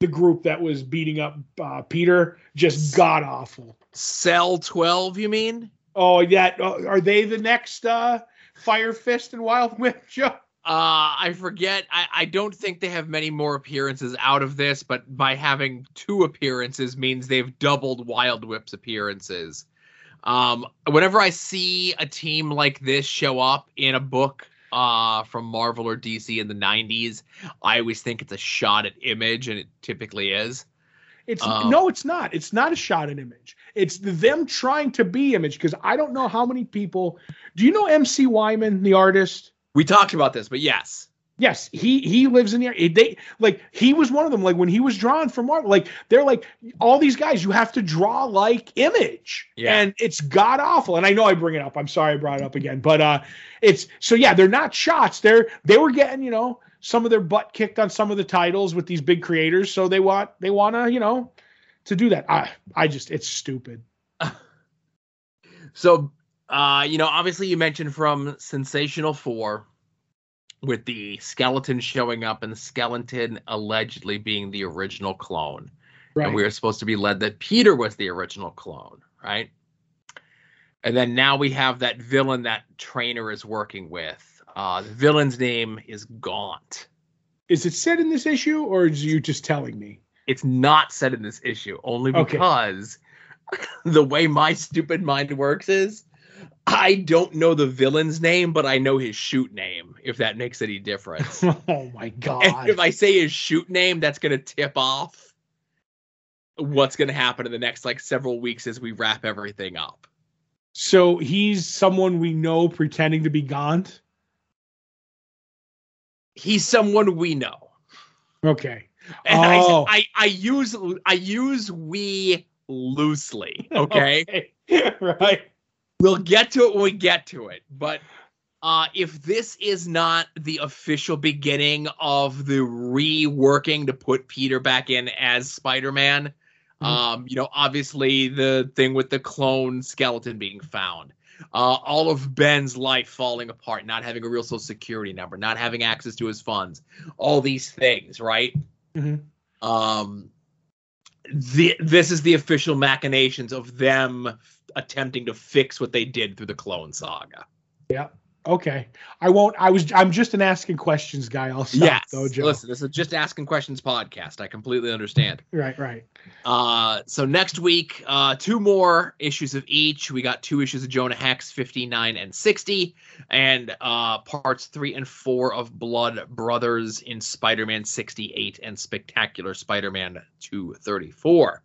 the group that was beating up uh, Peter. Just god awful. Cell twelve, you mean? Oh, yeah. Uh, are they the next uh, Fire Fist and Wild Whip Joe? Uh, I forget. I, I don't think they have many more appearances out of this, but by having two appearances means they've doubled Wild Whip's appearances. Um, whenever I see a team like this show up in a book uh, from Marvel or DC in the 90s, I always think it's a shot at image, and it typically is. It's um, no, it's not. It's not a shot at image. It's them trying to be image because I don't know how many people. Do you know MC Wyman, the artist? We talked about this, but yes. Yes, he he lives in the area. They like he was one of them. Like when he was drawn for Marvel, like they're like all these guys. You have to draw like image, yeah. and it's god awful. And I know I bring it up. I'm sorry I brought it up again, but uh, it's so yeah. They're not shots. They're they were getting you know some of their butt kicked on some of the titles with these big creators. So they want they want to you know to do that. I I just it's stupid. so uh, you know, obviously you mentioned from Sensational Four with the skeleton showing up and the skeleton allegedly being the original clone. Right. and we were supposed to be led that Peter was the original clone, right? And then now we have that villain that trainer is working with. Uh, the villain's name is Gaunt. Is it said in this issue, or is you just telling me? It's not said in this issue, only Okay. because the way my stupid mind works is I don't know the villain's name, but I know his shoot name, if that makes any difference. oh my And god! if I say his shoot name, that's going to tip off what's going to happen in the next like several weeks as we wrap everything up. so he's someone we know pretending to be Gaunt. He's someone we know. Okay. And Oh. I, I I use I use we loosely, okay? Okay. right. We'll get to it when we get to it. But uh, if this is not the official beginning of the reworking to put Peter back in as Spider-Man, Mhm. um, you know, obviously the thing with the clone skeleton being found, uh, all of Ben's life falling apart, not having a real social security number, not having access to his funds, all these things, right? Mhm. Um, the, this is the official machinations of them attempting to fix what they did through the clone saga. Yeah. Okay. I won't. I was. I'm just an asking questions guy. I'll stop yes. though, Joe. Listen, this is just asking questions podcast. I completely understand. Right. Right. Uh, so next week, uh, two more issues of each. We got two issues of Jonah Hex, 59 and 60, and uh, parts three and four of Blood Brothers in Spider-Man 68 and Spectacular Spider-Man 234.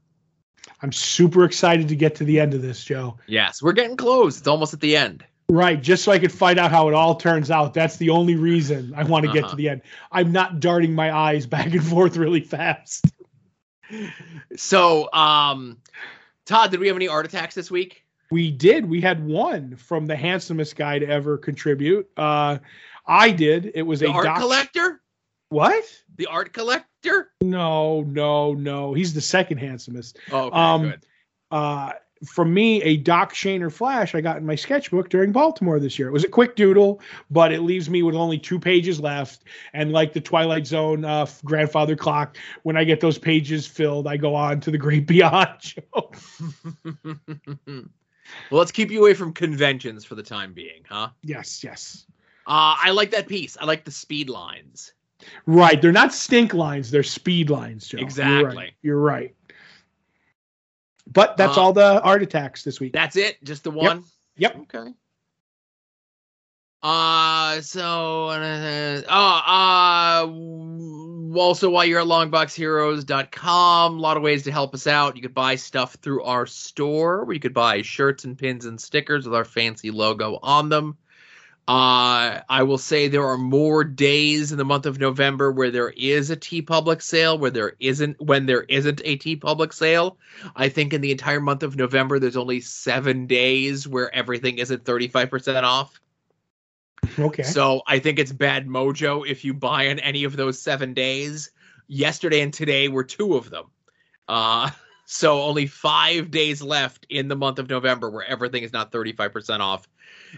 I'm super excited to get to the end of this, Joe. Yes, we're getting close. It's almost at the end. Right, just so I could find out how it all turns out. That's the only reason I want to get Uh-huh. to the end. I'm not darting my eyes back and forth really fast. So, um, Todd, did we have any art attacks this week? We did. We had one from the handsomest guy to ever contribute. Uh, I did. It was The a art doc- collector? What? The art collector? No, no, no. He's the second handsomest. Oh, okay, Um, good. uh, from me, a Doc Shaner flash I got in my sketchbook during Baltimore this year. It was a quick doodle, but it leaves me with only two pages left. And like the Twilight Zone uh, grandfather clock, when I get those pages filled, I go on to the great beyond. Joe. well, let's keep you away from conventions for the time being, huh? yes, yes. Uh, I like that piece. I like the speed lines. Right. They're not stink lines, they're speed lines, Joe. You're Exactly. right. You're right. But that's Uh, all the art attacks this week. That's it. Just the one. Yep. Okay. Uh, so uh, oh, uh, also while you're at longboxheroes.com, a lot of ways to help us out. You could buy stuff through our store where you could buy shirts and pins and stickers with our fancy logo on them. Uh, I will say there are more days in the month of November where there is a TeePublic sale, where there isn't when there isn't a TeePublic sale. I think in the entire month of November, there's only seven days where everything is at 35% off. okay. So I think it's bad mojo if you buy on any of those seven days. Yesterday and today were two of them. Uh, so only five days left in the month of November where everything is not 35% off.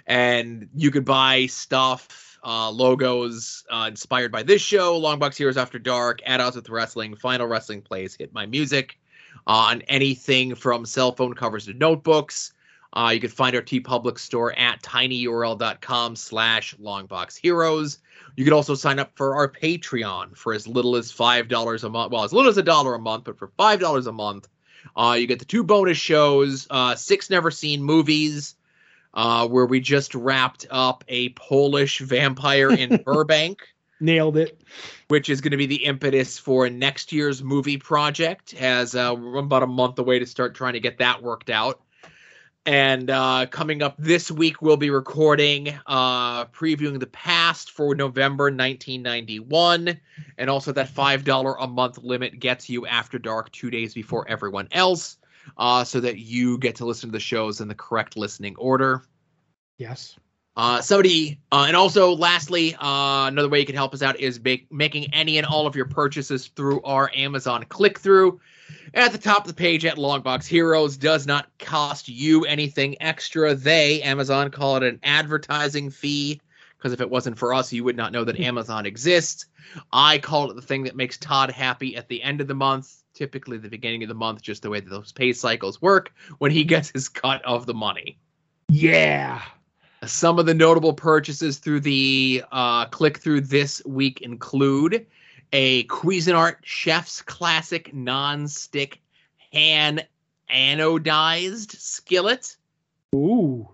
And you could buy stuff, uh, logos uh, inspired by this show, Longbox Heroes After Dark, At Odds with Wrestling, Final Wrestling Plays, Hit My Music, uh, on anything from cell phone covers to notebooks. Uh, you can find our TeePublic store at tinyurl.com slash longboxheroes. You can also sign up for our Patreon for as little as $5 a month. Well, as little as a dollar a month, but for $5 a month, uh, you get the two bonus shows, uh, six never seen movies, uh, where we just wrapped up a Polish vampire in Burbank Nailed it. which is going to be the impetus for next year's movie project. As uh, we're about a month away to start trying to get that worked out. And uh, coming up this week, we'll be recording, uh, previewing the past for November 1991. And also, that $5 a month limit gets you After Dark two days before everyone else, uh, so that you get to listen to the shows in the correct listening order. Yes. Uh, somebody, uh, and also lastly, uh, another way you can help us out is make, making any and all of your purchases through our Amazon click through. At the top of the page at Longbox Heroes does not cost you anything extra. They, Amazon, call it an advertising fee. because if it wasn't for us, you would not know that Amazon exists. I call it the thing that makes Todd happy at the end of the month, typically the beginning of the month, just the way that those pay cycles work when he gets his cut of the money. Yeah. Some of the notable purchases through the uh, click through this week include a Cuisinart Chef's Classic non-stick hand anodized skillet. Ooh.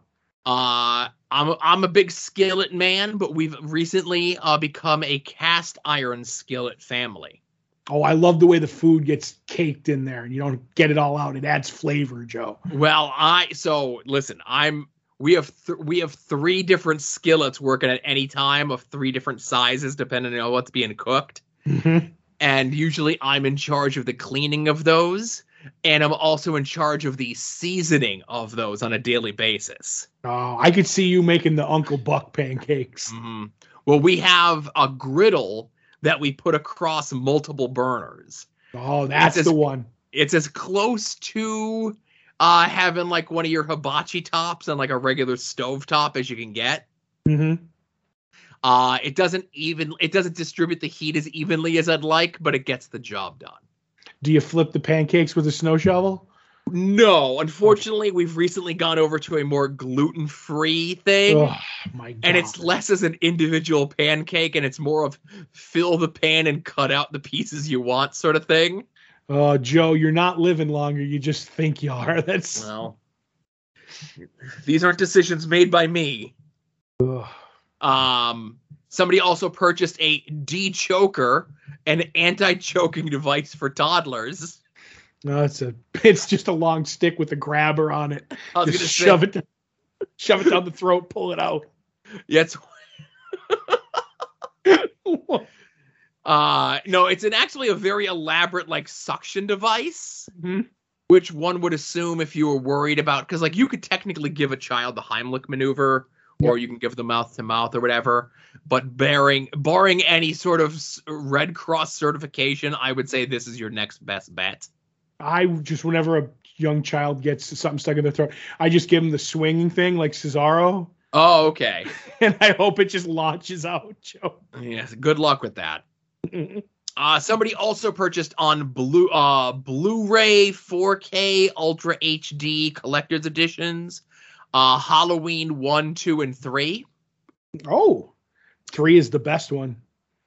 Uh, I'm I'm a big skillet man, but we've recently uh, become a cast iron skillet family. Oh, I love the way the food gets caked in there and you don't get it all out. It adds flavor, Joe. Well, I so listen. I'm we have th- we have three different skillets working at any time of three different sizes depending on what's being cooked. Mm-hmm. And usually I'm in charge of the cleaning of those, and I'm also in charge of the seasoning of those on a daily basis. Oh, I could see you making the Uncle Buck pancakes. Mhm. Well, we have a griddle that we put across multiple burners. Oh, that's It's the one. It's as close to uh, having like one of your hibachi tops on like a regular stove top as you can get. Mm-hmm. Uh, it doesn't even it doesn't distribute the heat as evenly as I'd like, but it gets the job done. Do you flip the pancakes with a snow shovel? No, unfortunately, we've recently gone over to a more gluten-free thing. Oh my god. and it's less as an individual pancake and it's more of fill the pan and cut out the pieces you want sort of thing Oh, Joe, you're not living longer. You just think you are. That's well these aren't decisions made by me Ugh. um somebody also purchased a de-choker an anti-choking device for toddlers no, it's a it's just a long stick with a grabber on it. i was Just gonna shove say it down, shove it down the throat, pull it out. yeah, it's uh no it's an actually a very elaborate like suction device Mhm. which one would assume if you were worried about because like you could technically give a child the Heimlich maneuver or you can give them mouth to mouth or whatever but bearing barring any sort of red cross certification i would say this is your next best bet I just whenever a young child gets something stuck in their throat, I just give them the swinging thing like Cesaro, oh okay and I hope it just launches out, Joe. yes good luck with that uh somebody also purchased on blue uh blu-ray 4k ultra hd collector's editions uh halloween 1 2 and three. 3 oh, three is the best one.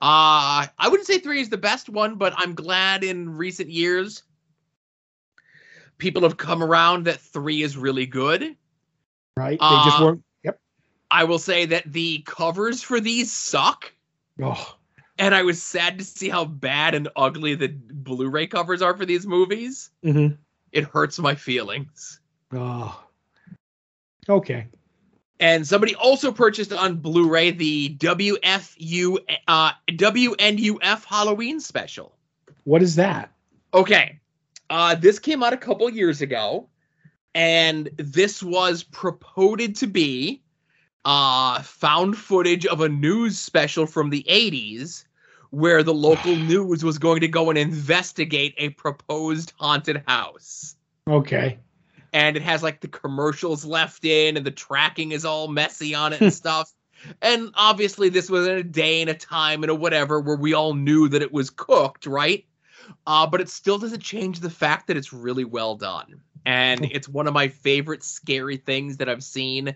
Uh, I wouldn't say three is the best one, but I'm glad in recent years people have come around that three is really good. Right? they just Uh, weren't. Yep. I will say that the covers for these suck, Oh, and I was sad to see how bad and ugly the Blu-ray covers are for these movies. mm-hmm. It hurts my feelings. oh. Okay. And somebody also purchased on Blu-ray the WFU uh WNUF Halloween special. What is that? Okay. Uh, this came out a couple years ago, and this was purported to be uh, found footage of a news special from the 80s where the local news was going to go and investigate a proposed haunted house. Okay. And it has like the commercials left in, and the tracking is all messy on it and stuff. And obviously, this was in a day and a time and a whatever where we all knew that it was cooked, right? Uh, but it still doesn't change the fact that it's really well done. And it's one of my favorite scary things that I've seen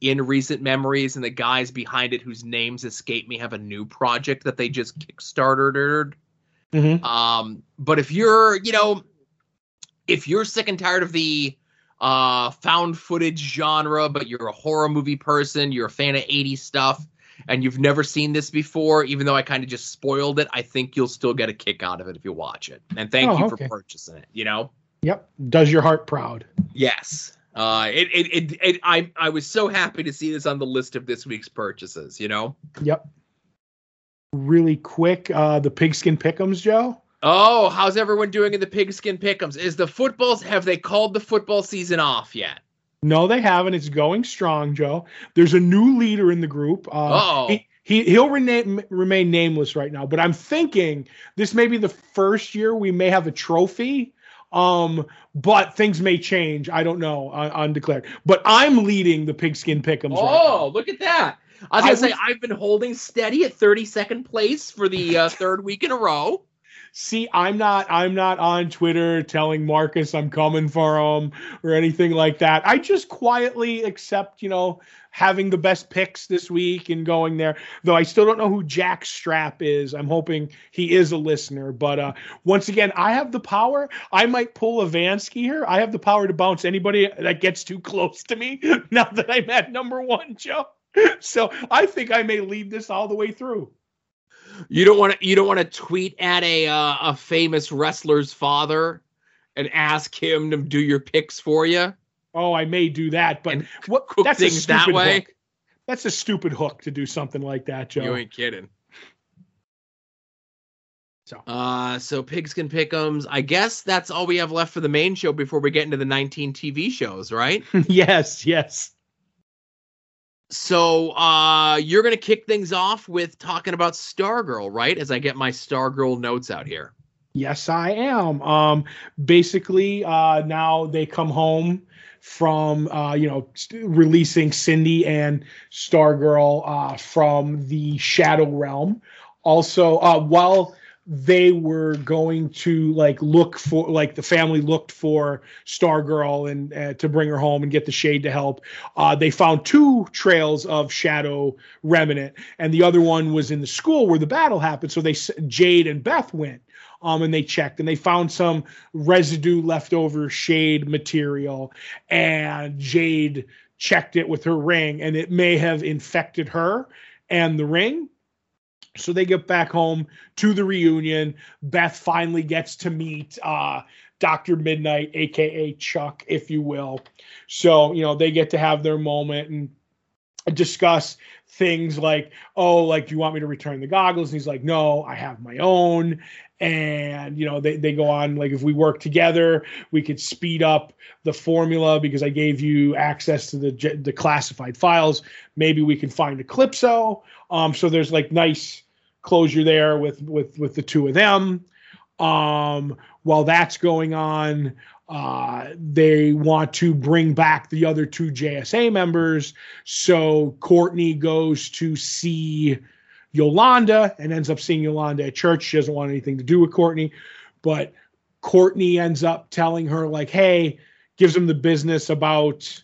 in recent memories. And the guys behind it, whose names escape me, have a new project that they just kickstartered. Mm-hmm. Um, but if you're, you know, if you're sick and tired of the uh found footage genre, but you're a horror movie person, you're a fan of 80s stuff, and you've never seen this before, even though I kind of just spoiled it, I think you'll still get a kick out of it if you watch it. And thank Oh, you okay. for purchasing it, you know? Yep. Does your heart proud? Yes. Uh it it, it, it I I was so happy to see this on the list of this week's purchases, you know? Yep. Really quick, uh, the pigskin pickums, Joe. Oh, how's everyone doing in the pigskin pickums? Is the footballs have they called the football season off yet? No, they haven't. It's going strong, Joe. There's a new leader in the group. Uh, Uh-oh. he, he he'll rename, remain nameless right now, but I'm thinking this may be the first year we may have a trophy. Um, but things may change. I don't know. Uh, undeclared. But I'm leading the pigskin pickums. right. Oh, look at that. I was gonna I say I've been holding steady at 32nd place for the uh, third week in a row. See, I'm not I'm not on Twitter telling Marcus I'm coming for him or anything like that. I just quietly accept, you know, having the best picks this week and going there. Though I still don't know who Jack Strap is. I'm hoping he is a listener. But uh once again, I have the power. I might pull a Vansky here. I have the power to bounce anybody that gets too close to me now that I'm at number one, Joe. So I think I may lead this all the way through. You don't want to. You don't want to tweet at a uh, a famous wrestler's father and ask him to do your picks for you. Oh, I may do that, but And what that's a things that stupid way? hook. That's a stupid hook to do something like that, Joe. You ain't kidding. So. uh, so Pigskin Pick'ems. I guess that's all we have left for the main show before we get into the 19 TV shows, right? yes, yes. So uh, you're gonna kick things off with talking about Stargirl, right? As I get my Stargirl notes out here. Yes, I am. Um, basically, uh, now they come home from, uh, you know, releasing Cindy and Stargirl uh, from the Shadow Realm. Also, uh, while they were going to like look for, like the family looked for Stargirl and uh, to bring her home and get the Shade to help, uh, they found two trails of Shadow Remnant, and the other one was in the school where the battle happened. So they, Jade and Beth went um, and they checked and they found some residue leftover shade material and jade checked it with her ring and it may have infected her and the ring so they get back home to the reunion. Beth finally gets to meet uh, dr midnight aka chuck if you will. So you know they get to have their moment and discuss things like oh like do you want me to return the goggles? And he's like no i have my own. And you know they, they go on like if we work together we could speed up the formula because i gave you access to the the classified files. Maybe we can find eclipso um so there's like nice closure there with with with the two of them um while that's going on uh they want to bring back the other two jsa members so courtney goes to see Yolanda and ends up seeing Yolanda at church. She doesn't want anything to do with Courtney, but Courtney ends up telling her, like, hey, gives him the business about,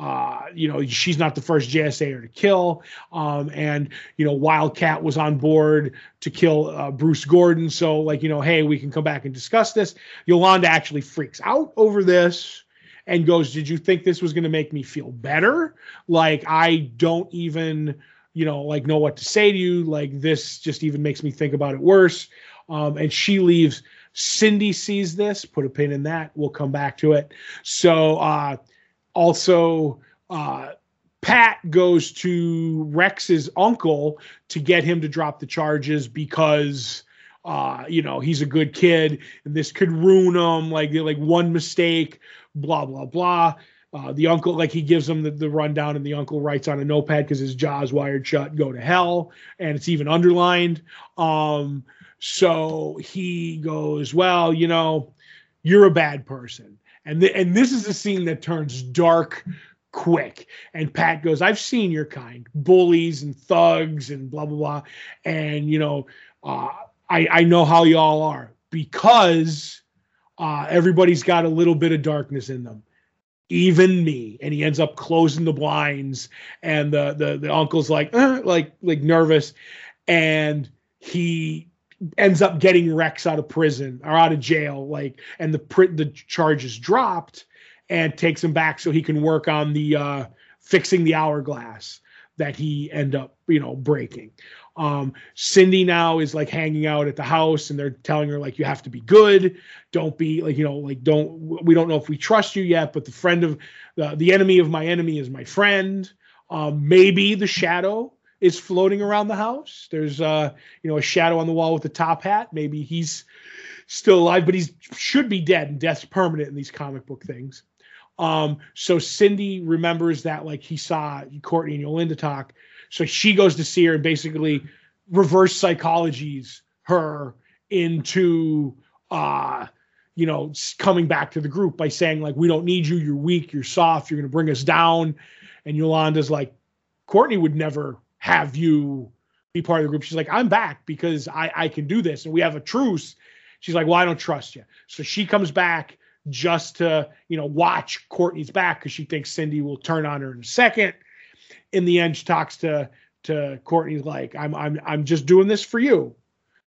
uh, you know, she's not the first JSAer to kill. Um, and, you know, Wildcat was on board to kill uh, Bruce Gordon. So, like, you know, hey, we can come back and discuss this. Yolanda actually freaks out over this and goes, Did you think this was going to make me feel better? Like, I don't even you know, like know what to say to you. Like this just even makes me think about it worse. Um, and she leaves. Cindy sees this, put a pin in that. We'll come back to it. So uh, also, uh, Pat goes to Rex's uncle to get him to drop the charges because uh, you know he's a good kid and this could ruin him. Like like one mistake, blah blah blah. Uh, the uncle, like he gives him the, the rundown, and the uncle writes on a notepad because his jaw's wired shut, go to hell, and it's even underlined. Um, so he goes, well, you know, you're a bad person, and th- and this is a scene that turns dark quick. And Pat goes, I've seen your kind, bullies and thugs and blah blah blah, and you know, uh, I I know how y'all are because uh, everybody's got a little bit of darkness in them even me. And he ends up closing the blinds and the the, the uncle's like uh, like like nervous. And he ends up getting rex out of prison or out of jail like and the the charges dropped and takes him back so he can work on the uh fixing the hourglass that he end up you know breaking. Um cindy now is like hanging out at the house and they're telling her like you have to be good. Don't be like you know like don't we don't know if we trust you yet but the friend of the, the enemy of my enemy is my friend. Um maybe the shadow is floating around the house. There's uh you know a shadow on the wall with the top hat. Maybe he's still alive but he's should be dead. And death's permanent in these comic book things. Um so cindy remembers that like he saw courtney and yolanda talk. So she goes to see her and basically reverse psychologies her into uh you know coming back to the group by saying like we don't need you. You're weak. You're soft. You're going to bring us down. And yolanda's like courtney would never have you be part of the group. She's like, I'm back because I, I can do this and we have a truce. She's like, Well, I don't trust you. So she comes back just to, you know, watch Courtney's back because she thinks Cindy will turn on her in a second. In the end, she talks to to Courtney like, I'm I'm I'm just doing this for you.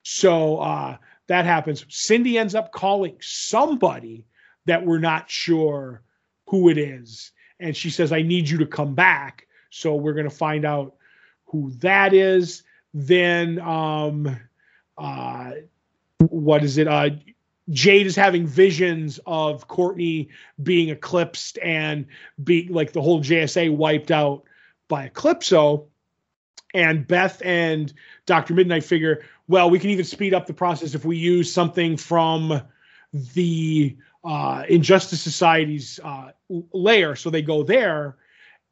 So uh that happens. Cindy ends up calling somebody that we're not sure who it is. And she says, I need you to come back. So we're going to find out who that is. Then, um, uh, what is it? Uh, Jade is having visions of Courtney being eclipsed and being like the whole JSA wiped out by Eclipso. And Beth and Dr. Midnight figure, well, we can even speed up the process if we use something from the uh, Injustice Society's uh, layer. So they go there.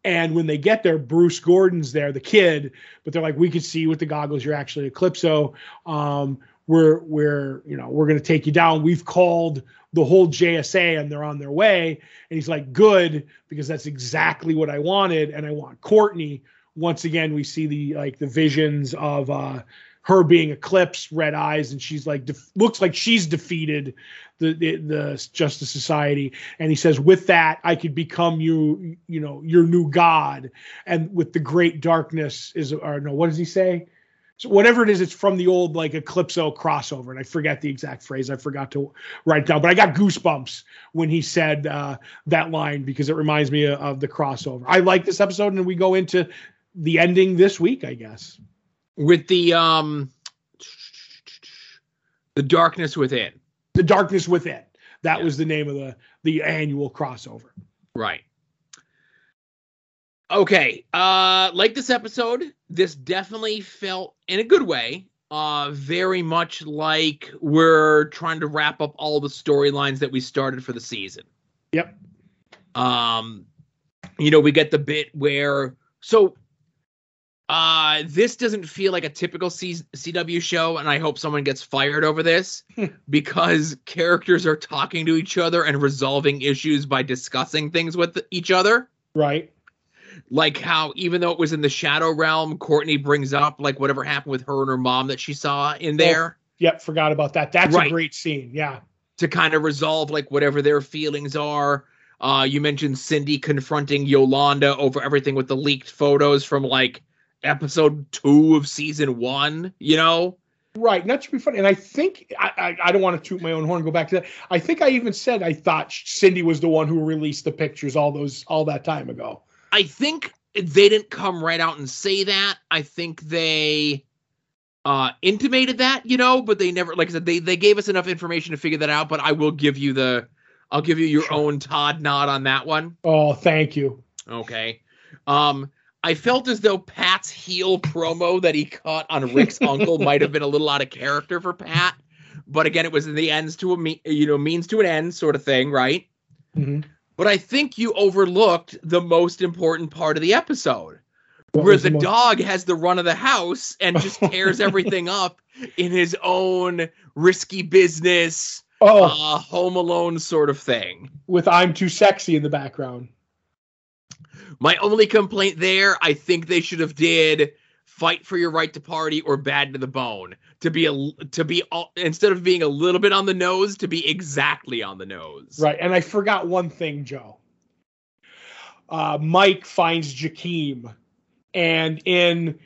And when they get there, Bruce Gordon's there, the kid, but they're like, we can see with the goggles you're actually Eclipso. Um, we're we're you know we're going to take you down. We've called the whole JSA and they're on their way. And he's like, good, because that's exactly what I wanted, and I want Courtney. Once again, we see the like the visions of uh, her being eclipsed, red eyes, and she's like def- looks like she's defeated the, the, the Justice Society. And he says, with that, I could become you, you know, your new god. And with the great darkness is, or no, what does he say? So whatever it is, it's from the old like Eclipso crossover, and I forget the exact phrase. I forgot to write down, but I got goosebumps when he said uh, that line because it reminds me of, of the crossover. I like this episode, and we go into the ending this week, I guess with the um the darkness within. The darkness within. That yeah. was the name of the the annual crossover. Right. Okay uh like this episode this definitely felt in a good way uh very much like we're trying to wrap up all the storylines that we started for the season. Yep. Um you know we get the bit where so uh, this doesn't feel like a typical C- CW show, and I hope someone gets fired over this because characters are talking to each other and resolving issues by discussing things with each other. Right. Like how, even though it was in the Shadow Realm, Courtney brings up like whatever happened with her and her mom that she saw in oh, there. Oh, yep, forgot about that. That's right. a great scene. Yeah. To kind of resolve like whatever their feelings are. Uh, you mentioned Cindy confronting Yolanda over everything with the leaked photos from like episode two of season one, you know? Right. Not to be funny. And I think I, I, I, don't want to toot my own horn go back to that. I think I even said I thought Cindy was the one who released the pictures all those all that time ago. I think they didn't come right out and say that. I think they uh intimated that, you know, but they never like I said, they they gave us enough information to figure that out, but I will give you the I'll give you your sure. own Todd nod on that one. Oh, thank you. Okay. Um I felt as though Pat's heel promo that he cut on Rick's uncle might have been a little out of character for Pat, but again, it was in the ends to a me- you know means to an end sort of thing, right? Mm-hmm. But I think you overlooked the most important part of the episode, what where the, the most... dog has the run of the house and just tears everything up in his own risky business, oh. uh, Home Alone sort of thing, with "I'm too sexy" in the background. My only complaint there, I think they should have did fight for your right to party or bad to the bone to be a to be all, instead of being a little bit on the nose to be exactly on the nose. Right, and I forgot one thing, Joe. Uh, Mike finds Jakeem, and in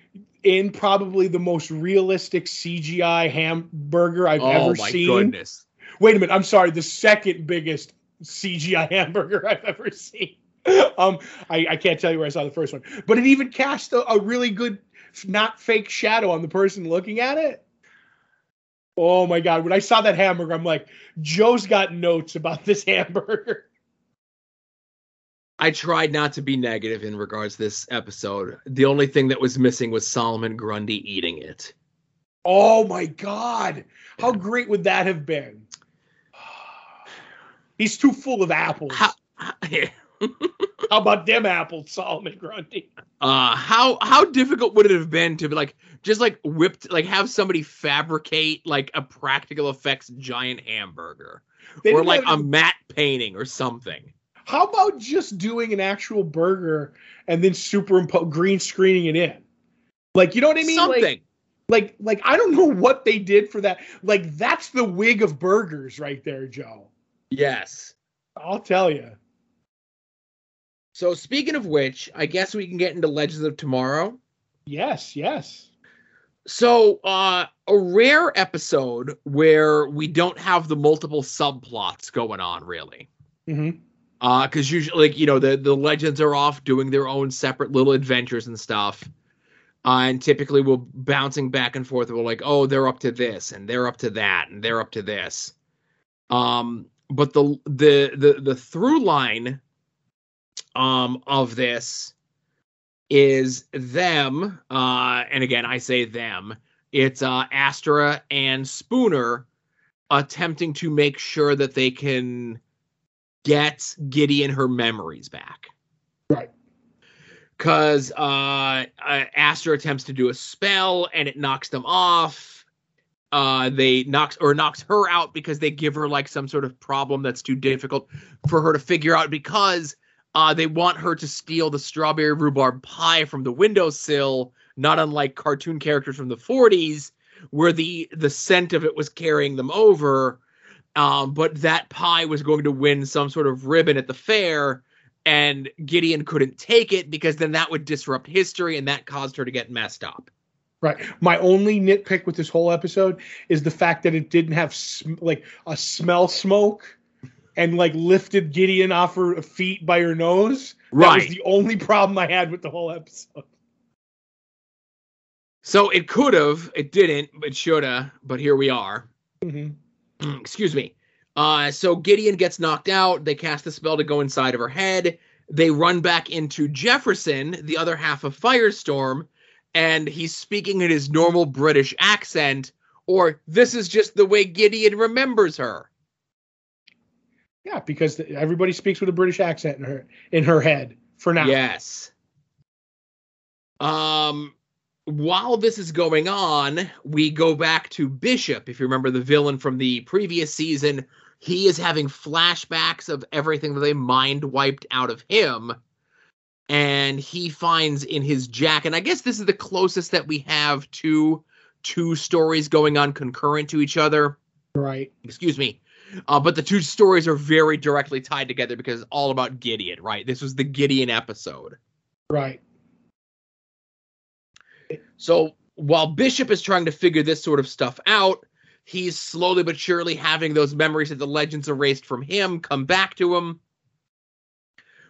in probably the most realistic CGI hamburger I've oh, ever seen. Goodness. Wait a minute, I'm sorry, the second biggest CGI hamburger I've ever seen. um, I, I, can't tell you where I saw the first one, but it even cast a, a, really good, not fake shadow on the person looking at it. Oh my god! When I saw that hamburger, I'm like, Joe's got notes about this hamburger. I tried not to be negative in regards to this episode. The only thing that was missing was Solomon Grundy eating it. Oh my god! How great would that have been? He's too full of apples. How, how, how about them apples, Solomon Grundy? Uh, how how difficult would it have been to be like just like whipped like have somebody fabricate like a practical effects giant hamburger or like a matte painting or something? How about just doing an actual burger and then superimpose green screening it in? Like, you know what I mean? Something. Like, like, like I don't know what they did for that. Like, that's the wig of burgers right there, Joe. yes. I'll tell you. So speaking of which, I guess we can get into Legends of Tomorrow. Yes, yes. So, uh, a rare episode where we don't have the multiple subplots going on, really. Mm-hmm. Uh, because usually, like, you know, the, the legends are off doing their own separate little adventures and stuff. Uh, and typically we'll bouncing back and forth. We're like, oh, they're up to this, and they're up to that, and they're up to this. Um, but the the the the through line um of this is them uh and again i say them. It's uh astra and spooner attempting to make sure that they can get gideon her memories back. Right. because uh, uh astra attempts to do a spell and it knocks them off. Uh they knocks or knocks her out because they give her like some sort of problem that's too difficult for her to figure out because uh they want her to steal the strawberry rhubarb pie from the windowsill not unlike cartoon characters from the 40s where the the scent of it was carrying them over. Um but that pie was going to win some sort of ribbon at the fair and Gideon couldn't take it because then that would disrupt history and that caused her to get messed up. Right. My only nitpick with this whole episode is the fact that it didn't have sm- like a smell smoke and like lifted Gideon off her feet by her nose. That was the only problem I had with the whole episode. So it could have, it didn't, it shoulda, but here we are. Mhm. Excuse me. Uh, so Gideon gets knocked out. They cast the spell to go inside of her head. They run back into Jefferson, the other half of Firestorm, and he's speaking in his normal British accent, or this is just the way Gideon remembers her. Yeah, because everybody speaks with a British accent in her in her head for now. Yes. Um while this is going on, we go back to Bishop. If you remember the villain from the previous season, he is having flashbacks of everything that they mind wiped out of him. And he finds in his jacket, and I guess this is the closest that we have to two stories going on concurrent to each other Right. excuse me. Uh, but the two stories are very directly tied together because it's all about Gideon, right? This was the Gideon episode. Right. So while Bishop is trying to figure this sort of stuff out, he's slowly but surely having those memories that the legends erased from him come back to him.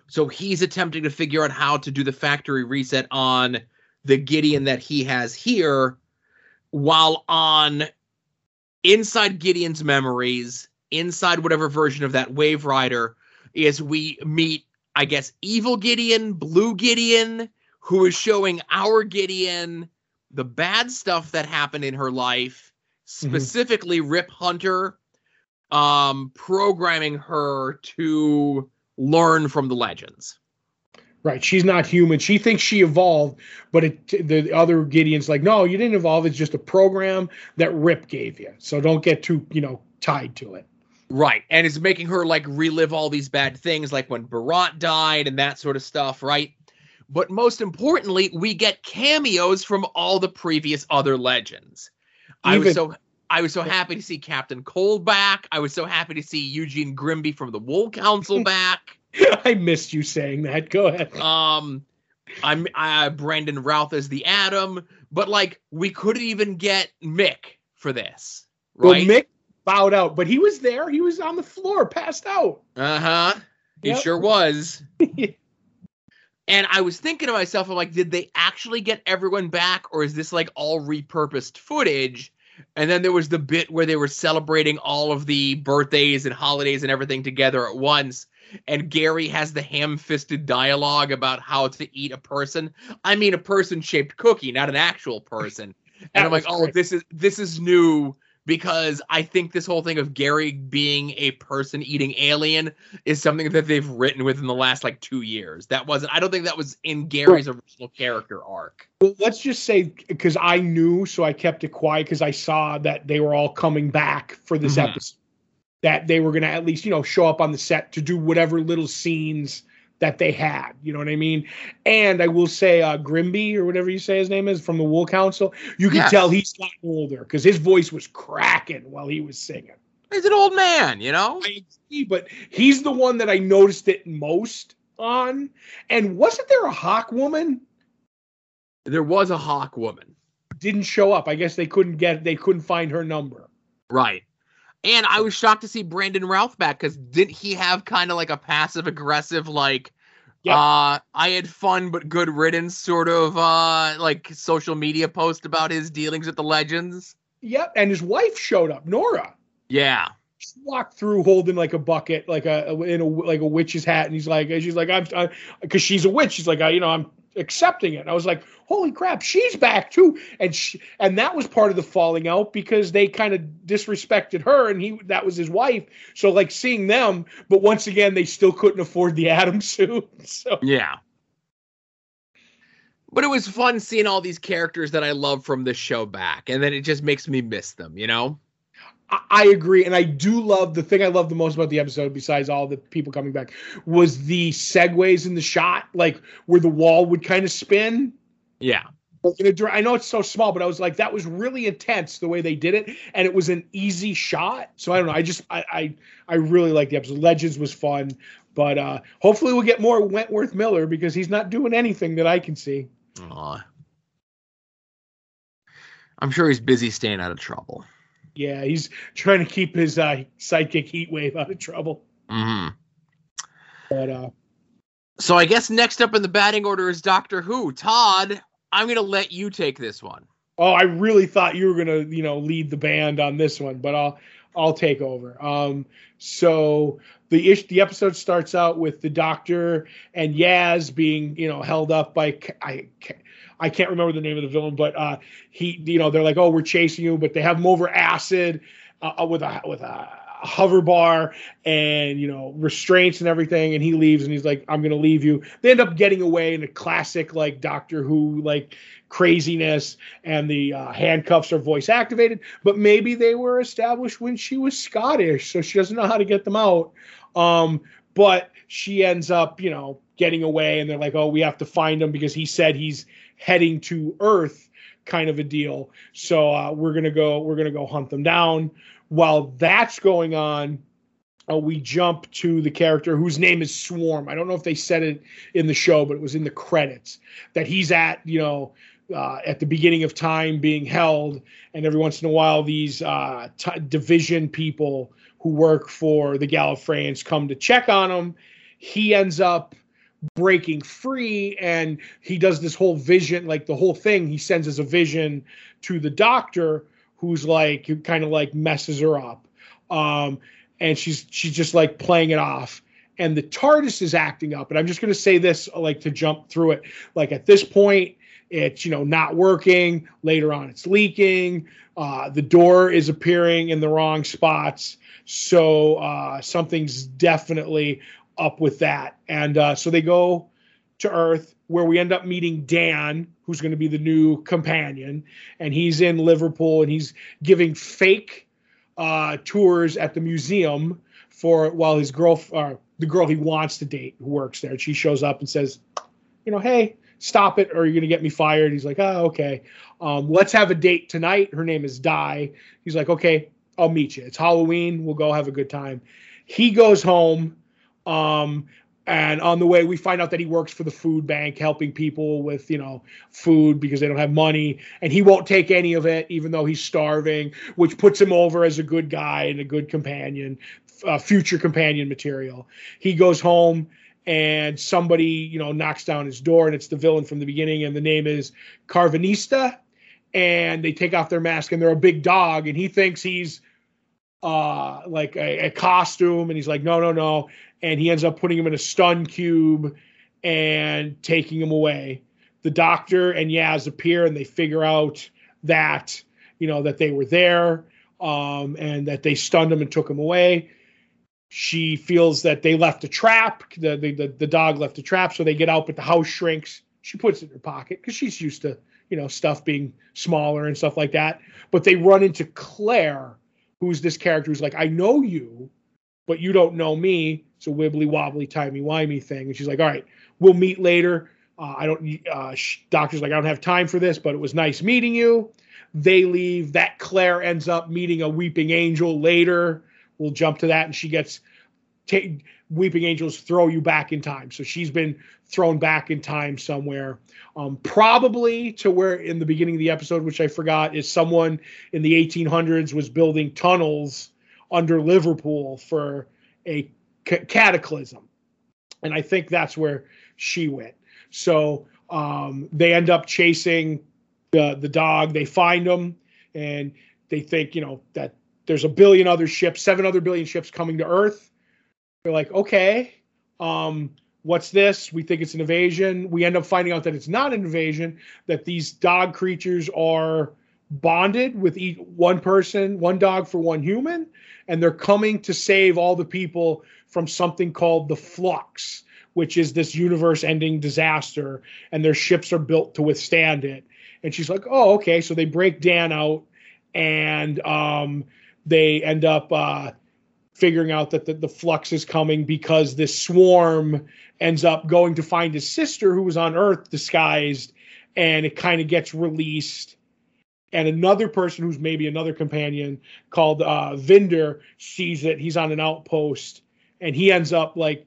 So he's attempting to figure out how to do the factory reset on the Gideon that he has here, while on inside Gideon's memories, inside whatever version of that Wave Rider, is we meet, I guess, evil Gideon, blue Gideon, who is showing our Gideon the bad stuff that happened in her life, specifically Rip Hunter, um, programming her to learn from the legends. Right. She's not human. She thinks she evolved, but it, the other Gideon's like, no, you didn't evolve. It's just a program that Rip gave you. So don't get too, you know, tied to it. Right. And it's making her like relive all these bad things, like when Behrad died and that sort of stuff, right? But most importantly, we get cameos from all the previous other legends. I was so I was so happy to see Captain Cold back. I was so happy to see Eugene Grimby from the Wool Council back. I missed you saying that. Go ahead. Um, I'm uh, Brandon Routh as the Atom, but like we couldn't even get Mick for this, Well, right? Mick bowed out, but he was there. He was on the floor, passed out. Uh huh. He Yep. sure was. and I was thinking to myself, I'm like, did they actually get everyone back, or is this like all repurposed footage? And then there was the bit where they were celebrating all of the birthdays and holidays and everything together at once. And Gary has the ham fisted dialogue about how to eat a person. I mean, a person shaped cookie, not an actual person. and I'm like, was oh, this is this is new because I think this whole thing of Gary being a person eating alien is something that they've written within the last like two years. That wasn't. I don't think that was in Gary's original character arc. Well, let's just say because I knew, so I kept it quiet because I saw that they were all coming back for this Mhm. episode. That they were going to at least, you know, show up on the set to do whatever little scenes that they had. You know what I mean? And I will say, uh, Grimby or whatever you say his name is from the Wool Council, you can Yes. tell he's gotten older because his voice was cracking while he was singing. He's an old man, you know. I agree, but he's the one that I noticed it most on. And wasn't there a Hawk woman? There was a hawk woman, Didn't show up. I guess they couldn't get. They couldn't find her number. right? And I was shocked to see Brandon Routh back because didn't he have kind of like a passive aggressive, like, Yep. uh, I had fun but good riddance sort of uh like social media post about his dealings with the legends? Yep. And his wife showed up, Nora. Yeah. She walked through holding like a bucket, like a in a like a witch's hat, and he's like, and she's like, I'm, because she's a witch. She's like, I, you know, I'm accepting it. I was like, holy crap, she's back too. And she, and that was part of the falling out because they kind of disrespected her, and he that was his wife. So like seeing them, but once again, they still couldn't afford the Atom suit. So Yeah. But it was fun seeing all these characters that I love from this show back, and then it just makes me miss them, you know? I- agree, and I do love the thing I love the most about the episode, besides all the people coming back, was the segues in the shot, like where the wall would kind of spin. Yeah. A I know it's so small, but I was like, that was really intense the way they did it, and it was an easy shot. So I don't know. I just I I, I really like the episode. Legends was fun, but uh hopefully we'll get more Wentworth Miller because he's not doing anything that I can see. Aw. I'm sure he's busy staying out of trouble. Yeah, he's trying to keep his uh, sidekick Heatwave out of trouble. hmm But uh So I guess next up in the batting order is Doctor Who. Todd, I'm going to let you take this one. Oh, I really thought you were gonna, you know, lead the band on this one, but I'll I'll take over. Um, so the ish, the episode starts out with the doctor and Yaz being, you know, held up by I I can't remember the name of the villain, but uh, he, you know, they're like, oh, we're chasing you, but they have him over acid uh, with a with a hover bar and you know restraints and everything and he leaves and he's like i'm gonna leave you. They end up getting away in a classic like doctor who like craziness and the uh, handcuffs are voice activated but maybe they were established when she was scottish so she doesn't know how to get them out. Um but she ends up you know getting away and they're like oh we have to find him because he said he's heading to earth kind of a deal so uh, we're gonna go we're gonna go hunt them down while that's going on uh, we jump to the character whose name is Swarm. I don't know if they said it in the show, but it was in the credits that he's at, you know, uh, at the beginning of time being held. And every once in a while, these uh, t- division people who work for the Gallifreyans come to check on him. He ends up breaking free and he does this whole vision, like the whole thing, he sends as a vision to the doctor who's like, who kind of like messes her up. Um, and she's she's just like playing it off. And the tardis is acting up and i'm just going to say this like to jump through it. Like at this point it's you know not working. Later on it's leaking. Uh, the door is appearing in the wrong spots. So uh, something's definitely up with that and uh, so they go to earth where we end up meeting dan who's going to be the new companion and he's in liverpool and he's giving fake uh, tours at the museum for while his girl, uh, the girl he wants to date, who works there, she shows up and says, you know, hey, stop it, or you're gonna get me fired. He's like, oh, okay. Um, let's have a date tonight. Her name is Di. He's like, okay, I'll meet you. It's Halloween. We'll go have a good time. He goes home. Um, and on the way, we find out that he works for the food bank, helping people with, you know, food because they don't have money. And he won't take any of it, even though he's starving, which puts him over as a good guy and a good companion, uh, future companion material. He goes home and somebody, you know, knocks down his door, and it's the villain from the beginning, and the name is Karvanista. And they take off their mask, and they're a big dog, and he thinks he's uh like a, a costume and he's like no no no and he ends up putting him in a stun cube and taking him away. The doctor and yaz appear and they figure out that you know that they were there um and that they stunned him and took him away. She feels that they left a trap the the, the, the dog left a trap so they get out but the house shrinks. She puts it in her pocket because she's used to you know stuff being smaller and stuff like that. But they run into claire who's this character who's like, I know you, but you don't know me. it's a wibbly wobbly timey wimey thing. And she's like, all right, we'll meet later. Uh, I don't. Uh, doctor's like, I don't have time for this, but it was nice meeting you. They leave. That Claire ends up meeting a weeping angel later. We'll jump to that, and she gets. Weeping angels throw you back in time. So she's been thrown back in time somewhere. Um, probably to where in the beginning of the episode, which I forgot, is someone in the 1800s was building tunnels under Liverpool for a cataclysm. And I think that's where she went. So um, they end up chasing the the dog. They find him, and they think you know that there's a billion other ships, seven other billion ships coming to Earth. They're like, okay, um, what's this? We think it's an invasion. We end up finding out that it's not an invasion. That these dog creatures are bonded with each, one person, one dog for one human, and they're coming to save all the people from something called the Flux, which is this universe-ending disaster, and their ships are built to withstand it. And she's like, "Oh, okay." So they break Dan out, and um, they end up uh, figuring out that the, the flux is coming because this swarm ends up going to find his sister who was on Earth disguised, and it kind of gets released. And another person who's maybe another companion called uh, Vinder sees it. he's on an outpost, and he ends up like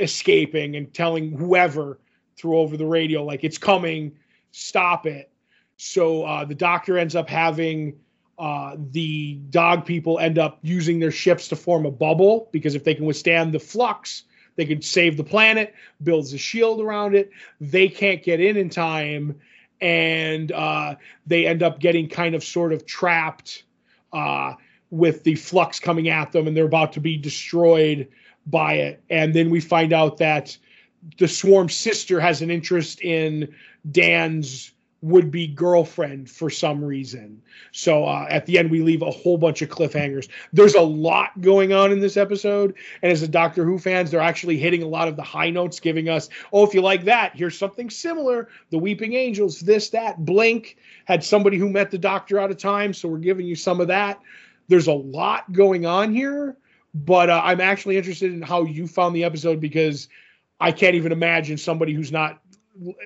escaping and telling whoever through over the radio like it's coming, stop it. So uh, the doctor ends up having uh, the dog people end up using their ships to form a bubble because if they can withstand the flux, they can save the planet, builds a shield around it. They can't get in in time, and uh, they end up getting kind of sort of trapped uh, with the flux coming at them, and they're about to be destroyed by it. And then we find out that the swarm sister has an interest in Dan's would be girlfriend for some reason. So uh, at the end, we leave a whole bunch of cliffhangers. There's a lot going on in this episode. And as a Doctor Who fans, they're actually hitting a lot of the high notes, giving us, oh, if you like that, here's something similar. The Weeping Angels, this, that. Blink had somebody who met the Doctor out of time. So we're giving you some of that. There's a lot going on here. But uh, I'm actually interested in how you found the episode because I can't even imagine somebody who's not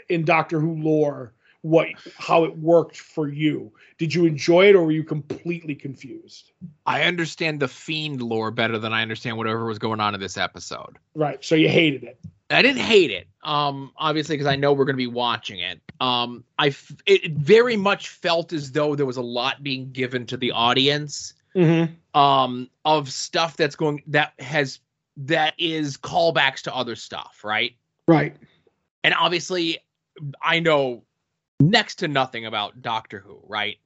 in Doctor Who lore what how it worked for you. Did you enjoy it or were you completely confused? I understand the fiend lore better than I understand whatever was going on in this episode. Right. So you hated it. I didn't hate it. Um obviously because I know we're going to be watching it. Um I f- it very much felt as though there was a lot being given to the audience Mm-hmm. um of stuff that's going that has that is callbacks to other stuff, right? Right. And obviously I know next to nothing about Doctor Who, right?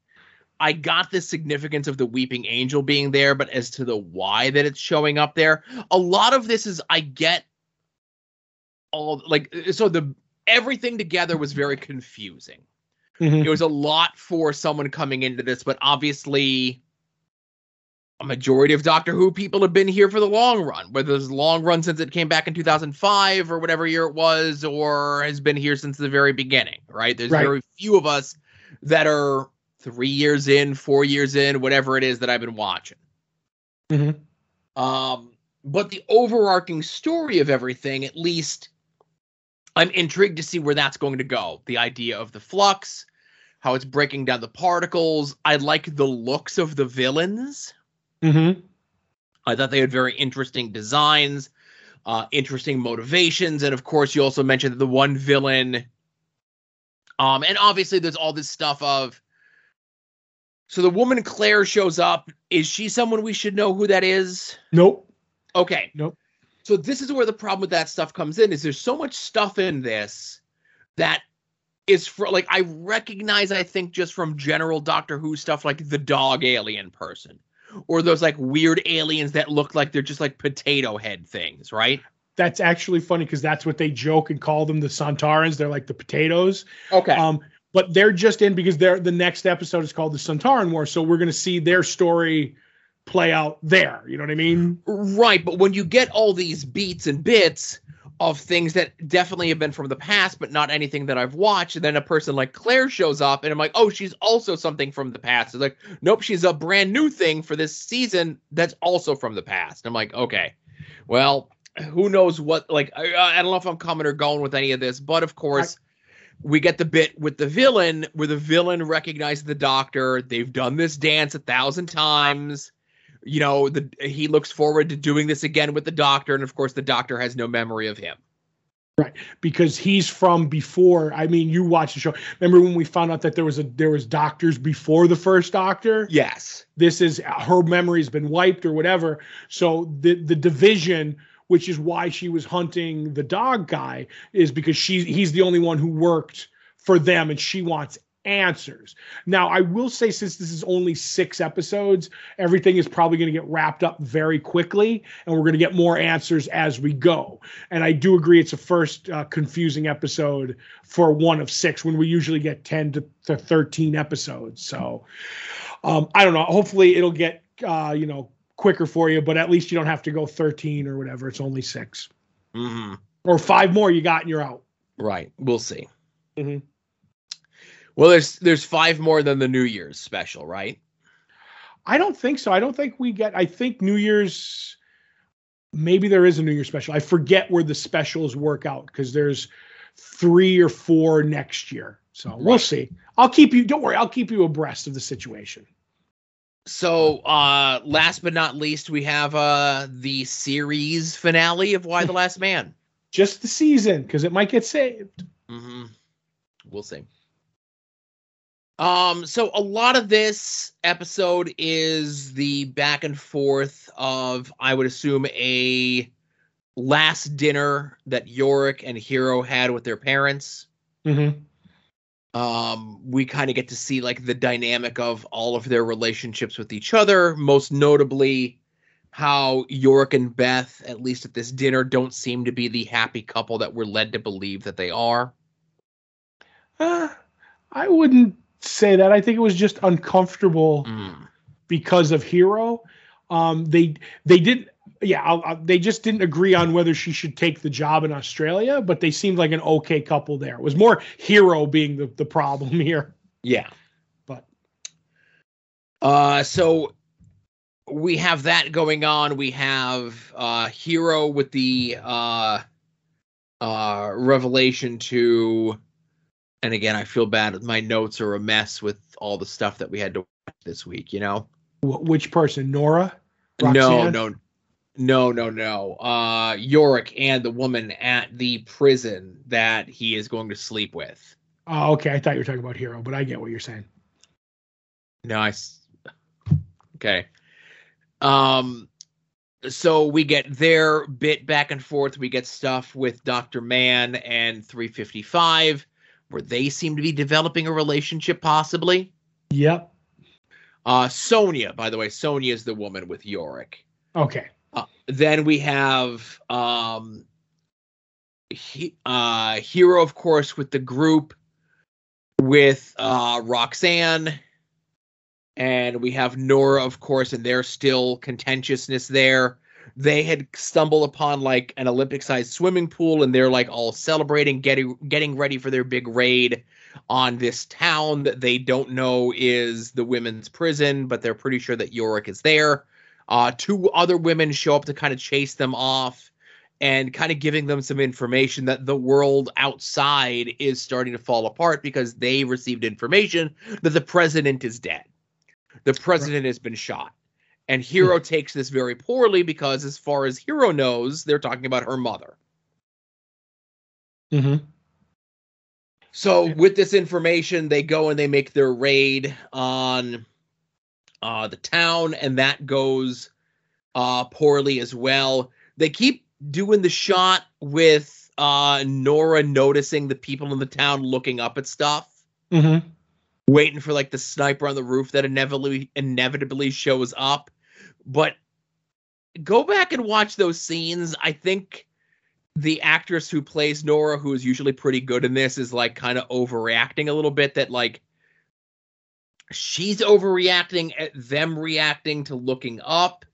I got the significance of the Weeping Angel being there, but as to the why that it's showing up there, a lot of this is I get all like so the everything together was very confusing. Mhm. It was a lot for someone coming into this, but obviously a majority of Doctor Who people have been here for the long run, whether it's long run since it came back in 2005 or whatever year it was, or has been here since the very beginning, right? There's Right. very few of us that are three years in, four years in, whatever it is that I've been watching. Mhm. Um, but the overarching story of everything, at least, I'm intrigued to see where that's going to go. The idea of the flux, how it's breaking down the particles. I like the looks of the villains. Mm-hmm. I thought they had very interesting designs, uh, interesting motivations, and of course, you also mentioned the one villain. Um, and obviously, there's all this stuff of. So the woman Claire shows up. Is she someone we should know who that is? Nope. Okay. Nope. So this is where the problem with that stuff comes in. Is there's so much stuff in this that is for like I recognize. I think just from general Doctor Who stuff, like the dog alien person, or those like weird aliens that look like they're just like potato head things, right? That's actually funny because that's what they joke and call them the Sontarans. They're like the potatoes. Okay. Um, but they're just in because they're the next episode is called the Sontaran War. So we're gonna see their story play out there. You know what I mean? Right, but when you get all these beats and bits of things that definitely have been from the past, but not anything that I've watched, and then a person like Claire shows up, and I'm like, oh, she's also something from the past. It's like, nope, she's a brand new thing for this season that's also from the past. I'm like, okay, well, who knows what? Like, I, I don't know if I'm coming or going with any of this, but of course, we get the bit with the villain where the villain recognizes the doctor. They've done this dance a thousand times. You know, the he looks forward to doing this again with the doctor, and of course, the doctor has no memory of him. Right, because he's from before. I mean, you watch the show. Remember when we found out that there was a there was doctors before the first doctor? Yes. This is her memory's been wiped or whatever. So the the division, which is why she was hunting the dog guy, is because she he's the only one who worked for them, and she wants answers. Now, I will say, since this is only six episodes, everything is probably going to get wrapped up very quickly, and we're going to get more answers as we go. And I do agree it's a first uh, confusing episode for one of six when we usually get 10 to, to 13 episodes. So um, I don't know. Hopefully, it'll get, uh, you know, quicker for you, but at least you don't have to go 13 or whatever. It's only 6 Mm-hmm. or five more you got and you're out. Right. We'll see. Mhm. Well, there's there's five more than the New Year's special, right? I don't think so. I don't think we get. I think New Year's. Maybe there is a New Year's special. I forget where the specials work out because there's three or four next year. So we'll see. I'll keep you. Don't worry. I'll keep you abreast of the situation. So, uh last but not least, we have uh the series finale of Y the Last Man. Just the season because it might get saved. Mm-hmm. We'll see. Um, so a lot of this episode is the back and forth of, I would assume, a last dinner that Yorick and Hero had with their parents. Mm-hmm. Um, we kind of get to see like the dynamic of all of their relationships with each other, most notably how Yorick and Beth, at least at this dinner, don't seem to be the happy couple that we're led to believe that they are. Uh, I wouldn't say that. I think it was just uncomfortable Mm. because of Hero. Um, they they didn't. Yeah, I'll, I'll- they just didn't agree on whether she should take the job in Australia, but they seemed like an okay couple there. It was more Hero being the, the problem here. Yeah. But Uh so we have that going on. We have uh Hero with the uh uh revelation to and again I feel bad my notes are a mess with all the stuff that we had to watch this week, you know. wh- which person? Nora? No, Roxanne? no. No, no, no. Uh Yorick and the woman at the prison that he is going to sleep with. Oh, okay. I thought you were talking about Hero, but I get what you're saying. Nice. Okay. Um so we get their bit back and forth. We get stuff with Dr. Mann and 355 where they seem to be developing a relationship possibly. Yep. Uh Sonia, by the way, Sonia is the woman with Yorick. Okay. Uh, then we have um he, uh Hero of course with the group with uh Roxanne and we have Nora of course and there's still contentiousness there. They had stumbled upon like an Olympic sized swimming pool and they're like all celebrating getting getting ready for their big raid on this town that they don't know is the women's prison but they're pretty sure that Yorick is there. Uh, two other women show up to kind of chase them off and kind of giving them some information that the world outside is starting to fall apart because they received information that the president is dead. The president has been shot. And Hero takes this very poorly because, as far as Hero knows, they're talking about her mother. Mm-hmm. So with this information, they go and they make their raid on uh, the town, and that goes uh, poorly as well. They keep doing the shot with uh, Nora noticing the people in the town looking up at stuff, Mm-hmm. waiting for like the sniper on the roof that inevitably inevitably shows up. But go back and watch those scenes. I think the actress who plays Nora, who is usually pretty good in this, is like kind of overreacting a little bit. That like she's overreacting at them reacting to looking up,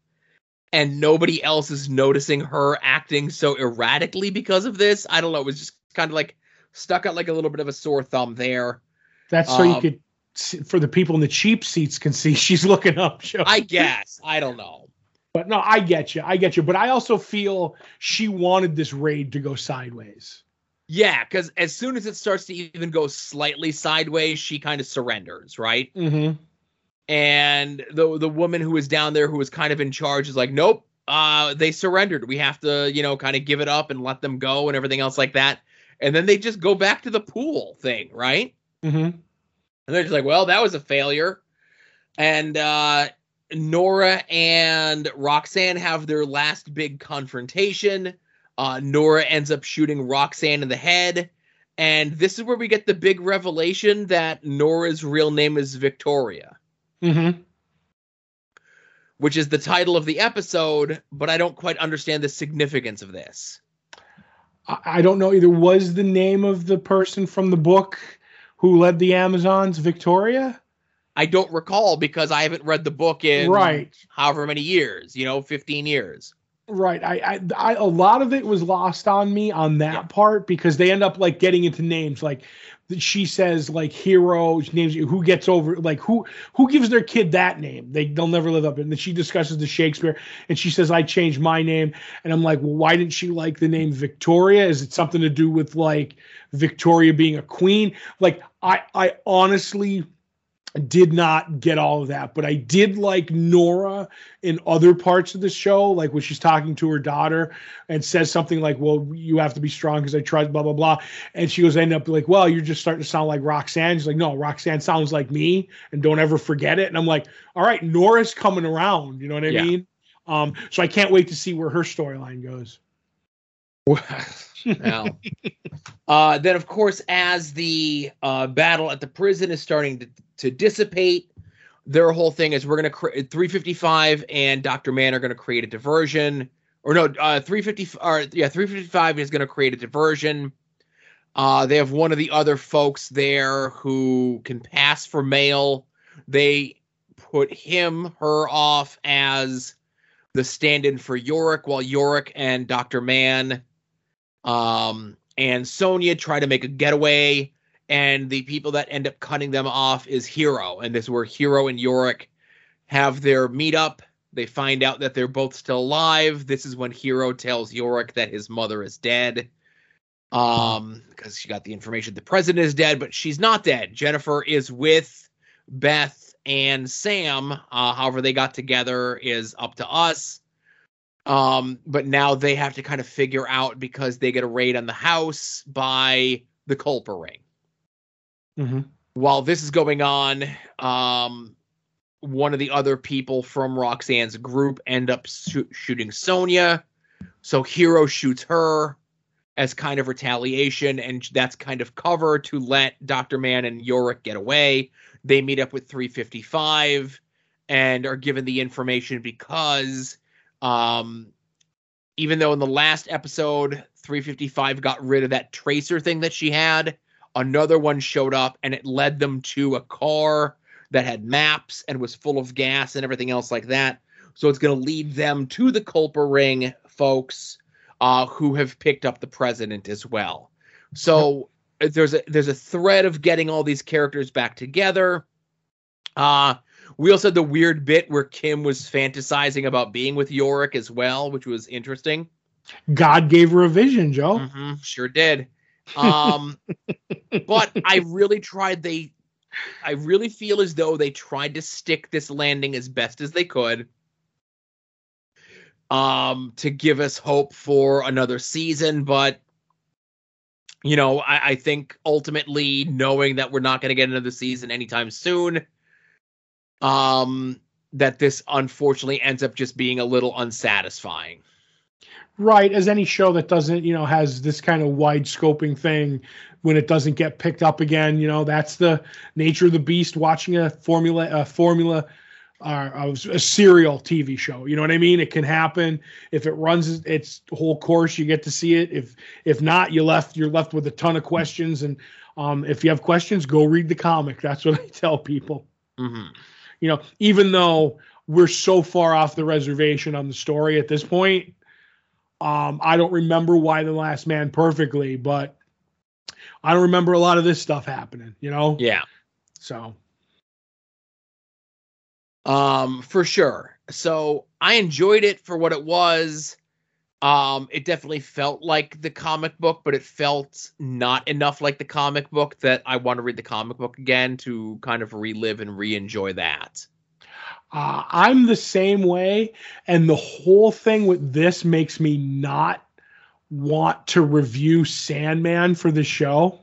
and nobody else is noticing her acting so erratically because of this. I don't know. It was just kind of like stuck out like a little bit of a sore thumb there. That's so you Um, could, see- for the people in the cheap seats can see she's looking up. Joe. I guess. I don't know. But no, I get you. I get you. But I also feel she wanted this raid to go sideways. Yeah, because as soon as it starts to even go slightly sideways, she kind of surrenders, right? Mm-hmm. And the the woman who was down there, who was kind of in charge, is like, "Nope, uh, they surrendered. We have to, you know, kind of give it up and let them go and everything else like that." And then they just go back to the pool thing, right? Mm-hmm. And they're just like, "Well, that was a failure." And uh, Nora and Roxanne have their last big confrontation. Uh, Nora ends up shooting Roxanne in the head. And this is where we get the big revelation that Nora's real name is Victoria, Mm-hmm. which is the title of the episode, but I don't quite understand the significance of this. I, I don't know either. Was the name of the person from the book who led the Amazons Victoria? I don't recall because I haven't read the book in Right. however many years, you know, 15 years. Right. I, I, I, a lot of it was lost on me on that Yeah. part because they end up like getting into names. Like she says, like hero names. Who gets over? Like who, who gives their kid that name? They, they'll never live up. And then she discusses the Shakespeare, and she says, "I changed my name." And I'm like, well, why didn't she like the name Victoria? Is it something to do with like Victoria being a queen? Like I, I honestly did not get all of that, but I did like Nora in other parts of the show, like when she's talking to her daughter and says something like, "Well, you have to be strong because I tried blah blah blah," and she goes, "End up like, well, you're just starting to sound like Roxanne." She's like, "No, Roxanne sounds like me, and don't ever forget it." And I'm like, "All right, Nora's coming around." You know what I Yeah. mean? Um, so I can't wait to see where her storyline goes. Well, uh, then, of course, as the uh, battle at the prison is starting to, to dissipate, their whole thing is we're going to create 355 and Dr. Mann are going to create a diversion. Or no, uh, 350 or yeah, 355 is going to create a diversion. Uh, they have one of the other folks there who can pass for male. They put him, her off as the stand-in for Yorick, while Yorick and Dr. Mann um, and Sonia try to make a getaway, and the people that end up cutting them off is Hero, and this is where Hero and Yorick have their meetup. They find out that they're both still alive. This is when Hero tells Yorick that his mother is dead. Um, because she got the information the president is dead, but she's not dead. Jennifer is with Beth and Sam. Uh, however, they got together is up to us. Um, but now they have to kind of figure out because they get a raid on the house by the Culper ring. Mm-hmm. While this is going on, um, one of the other people from Roxanne's group end up shoo- shooting Sonia. So Hero shoots her as kind of retaliation, and that's kind of cover to let Dr. Mann and Yorick get away. They meet up with 355 and are given the information because um, even though in the last episode 355 got rid of that tracer thing that she had, another one showed up and it led them to a car that had maps and was full of gas and everything else like that. So it's going to lead them to the Culper Ring folks uh, who have picked up the president as well. So there's a there's a thread of getting all these characters back together. Uh we also had the weird bit where Kim was fantasizing about being with Yorick as well, which was interesting. God gave her a vision, Joe. Mhm, sure did. Um, but I really tried. They, I really feel as though they tried to stick this landing as best as they could. Um, to give us hope for another season, but you know, I, I think ultimately knowing that we're not going to get another season anytime soon, um, that this unfortunately ends up just being a little unsatisfying. Right, as any show that doesn't, you know, has this kind of wide scoping thing when it doesn't get picked up again, you know, that's the nature of the beast watching a formula a formula uh, of a serial TV show. You know what I mean? It can happen if it runs its whole course, you get to see it. If if not, you left you're left with a ton of questions and um, if you have questions, go read the comic. That's what I tell people. Mm-hmm. You know, even though we're so far off the reservation on the story at this point, um, I don't remember Y the last man perfectly, but I don't remember a lot of this stuff happening, you know? Yeah. So Um, for sure. So I enjoyed it for what it was. Um, it definitely felt like the comic book, but it felt not enough like the comic book that I want to read the comic book again to kind of relive and re-enjoy that. Uh, I'm the same way, and the whole thing with this makes me not want to review Sandman for the show.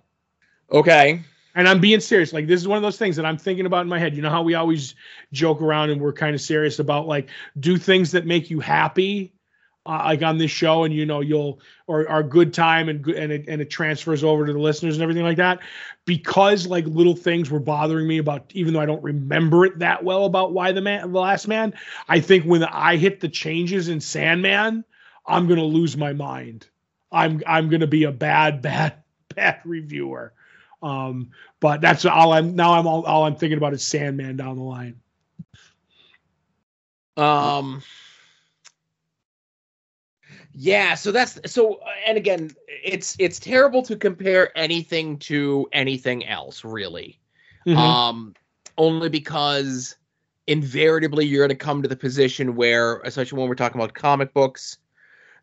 Okay. And I'm being serious. Like this is one of those things that I'm thinking about in my head. You know how we always joke around and we're kind of serious about like do things that make you happy uh, like on this show and you know you'll or our good time and good and it, and it transfers over to the listeners and everything like that. Because like little things were bothering me about even though I don't remember it that well about Y the man the last man I think when I hit the changes in Sandman I'm going to lose my mind. I'm I'm going to be a bad bad bad reviewer. Um but that's all I'm now I'm all, all I'm thinking about is Sandman down the line. Um yeah, so that's so and again, it's it's terrible to compare anything to anything else, really. Mm-hmm. Um only because invariably you're going to come to the position where especially when we're talking about comic books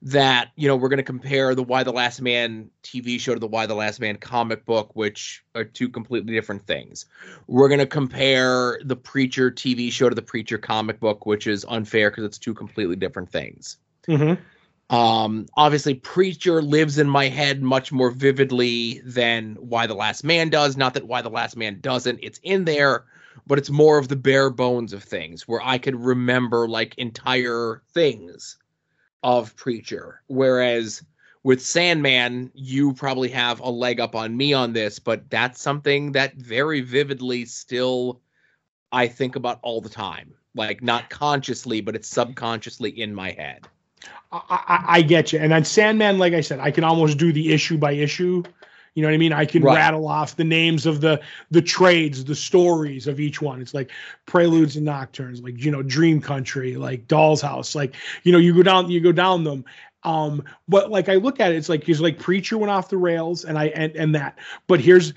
that you know we're going to compare the Y the Last Man TV show to the Y the Last Man comic book, which are two completely different things. We're going to compare the Preacher TV show to the Preacher comic book, which is unfair because it's two completely different things. Mm-hmm. Um, obviously, Preacher lives in my head much more vividly than Y the Last Man does. Not that Y the Last Man doesn't, it's in there, but it's more of the bare bones of things where I could remember like entire things of Preacher. Whereas with Sandman, you probably have a leg up on me on this, but that's something that very vividly still I think about all the time. Like not consciously, but it's subconsciously in my head. I, I, get you. And on Sandman, like I said, I can almost do the issue by issue. You know what I mean? I can right. rattle off the names of the the trades, the stories of each one. It's like preludes and nocturnes, like you know, Dream Country, like Doll's House, like you know, you go down, you go down them. Um, but like I look at it, it's like he's like Preacher went off the rails, and I and and that. But here's,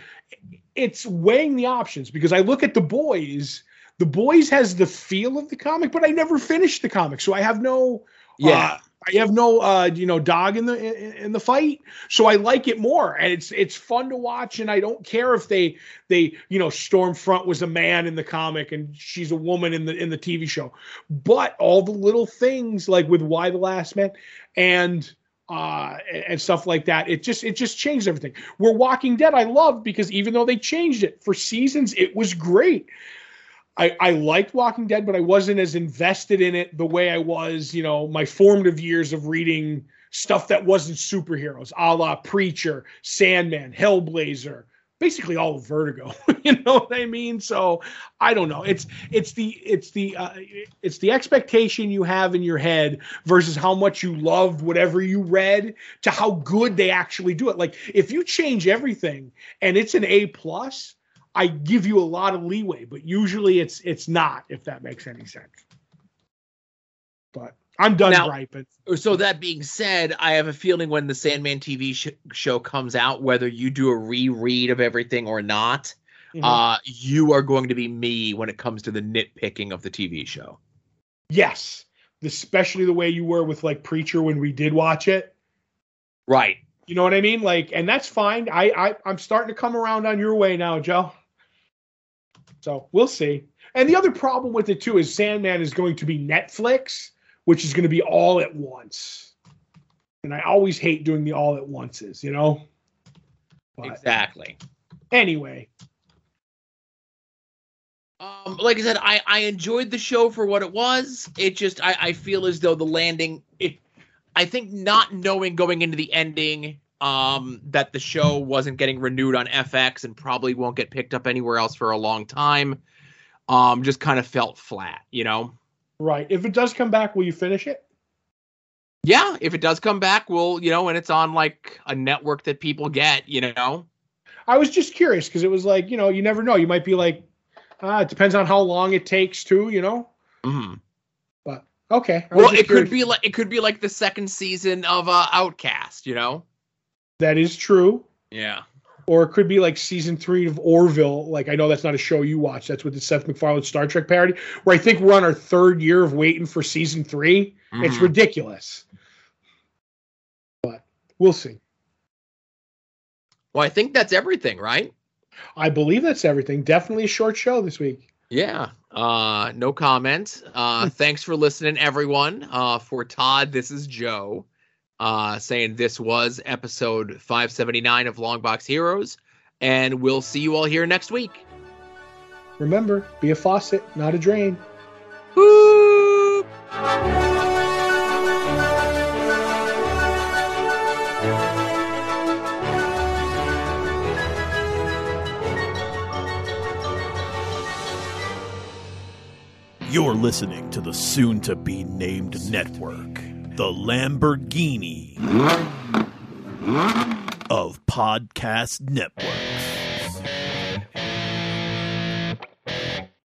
it's weighing the options because I look at the boys. The boys has the feel of the comic, but I never finished the comic, so I have no. Yeah. Uh, I have no uh you know dog in the in, in, the fight, so I like it more, and it's it's fun to watch, and I don't care if they they you know Stormfront was a man in the comic and she's a woman in the in the TV show, but all the little things like with Y the Last Man and uh and stuff like that, it just it just changed everything. We're Walking Dead, I love because even though they changed it for seasons, it was great. I, I liked Walking Dead, but I wasn't as invested in it the way I was, you know, my formative years of reading stuff that wasn't superheroes, a la Preacher, Sandman, Hellblazer, basically all of Vertigo. you know what I mean? So I don't know. It's it's the it's the uh, it's the expectation you have in your head versus how much you loved whatever you read to how good they actually do it. Like if you change everything and it's an A plus I give you a lot of leeway, but usually it's it's not, if that makes any sense. But I'm done now, griping. So that being said, I have a feeling when the Sandman TV sh- show comes out, whether you do a reread of everything or not, mm-hmm. uh, you are going to be me when it comes to the nitpicking of the TV show. Yes, especially the way you were with like Preacher when we did watch it. Right. You know what I mean? Like, and that's fine. I, I I'm starting to come around on your way now, Joe. So we'll see. And the other problem with it too is Sandman is going to be Netflix, which is going to be all at once. And I always hate doing the all at onces, you know? But exactly. Anyway. Um, like I said, I, I enjoyed the show for what it was. It just I, I feel as though the landing it I think not knowing going into the ending um, that the show wasn't getting renewed on FX and probably won't get picked up anywhere else for a long time. Um, just kind of felt flat, you know. Right. If it does come back, will you finish it? Yeah, if it does come back, we'll, you know, and it's on like a network that people get, you know. I was just curious because it was like, you know, you never know. You might be like, uh, it depends on how long it takes to, you know. Mm-hmm. But okay. Well, it curious. could be like it could be like the second season of uh, Outcast, you know. That is true. Yeah. Or it could be like season three of Orville. Like I know that's not a show you watch. That's with the Seth MacFarlane Star Trek parody. Where I think we're on our third year of waiting for season 3 It's Mhm. ridiculous. But we'll see. Well, I think that's everything, right? I believe that's everything. Definitely a short show this week. Yeah. Uh, no comment. Uh, thanks for listening, everyone. Uh, for Todd, this is Joe. Uh, saying this was episode 579 of Longbox Heroes, and we'll see you all here next week. Remember, be a faucet, not a drain. Boop! You're listening to the soon to be named network, the Lamborghini of Podcast Network.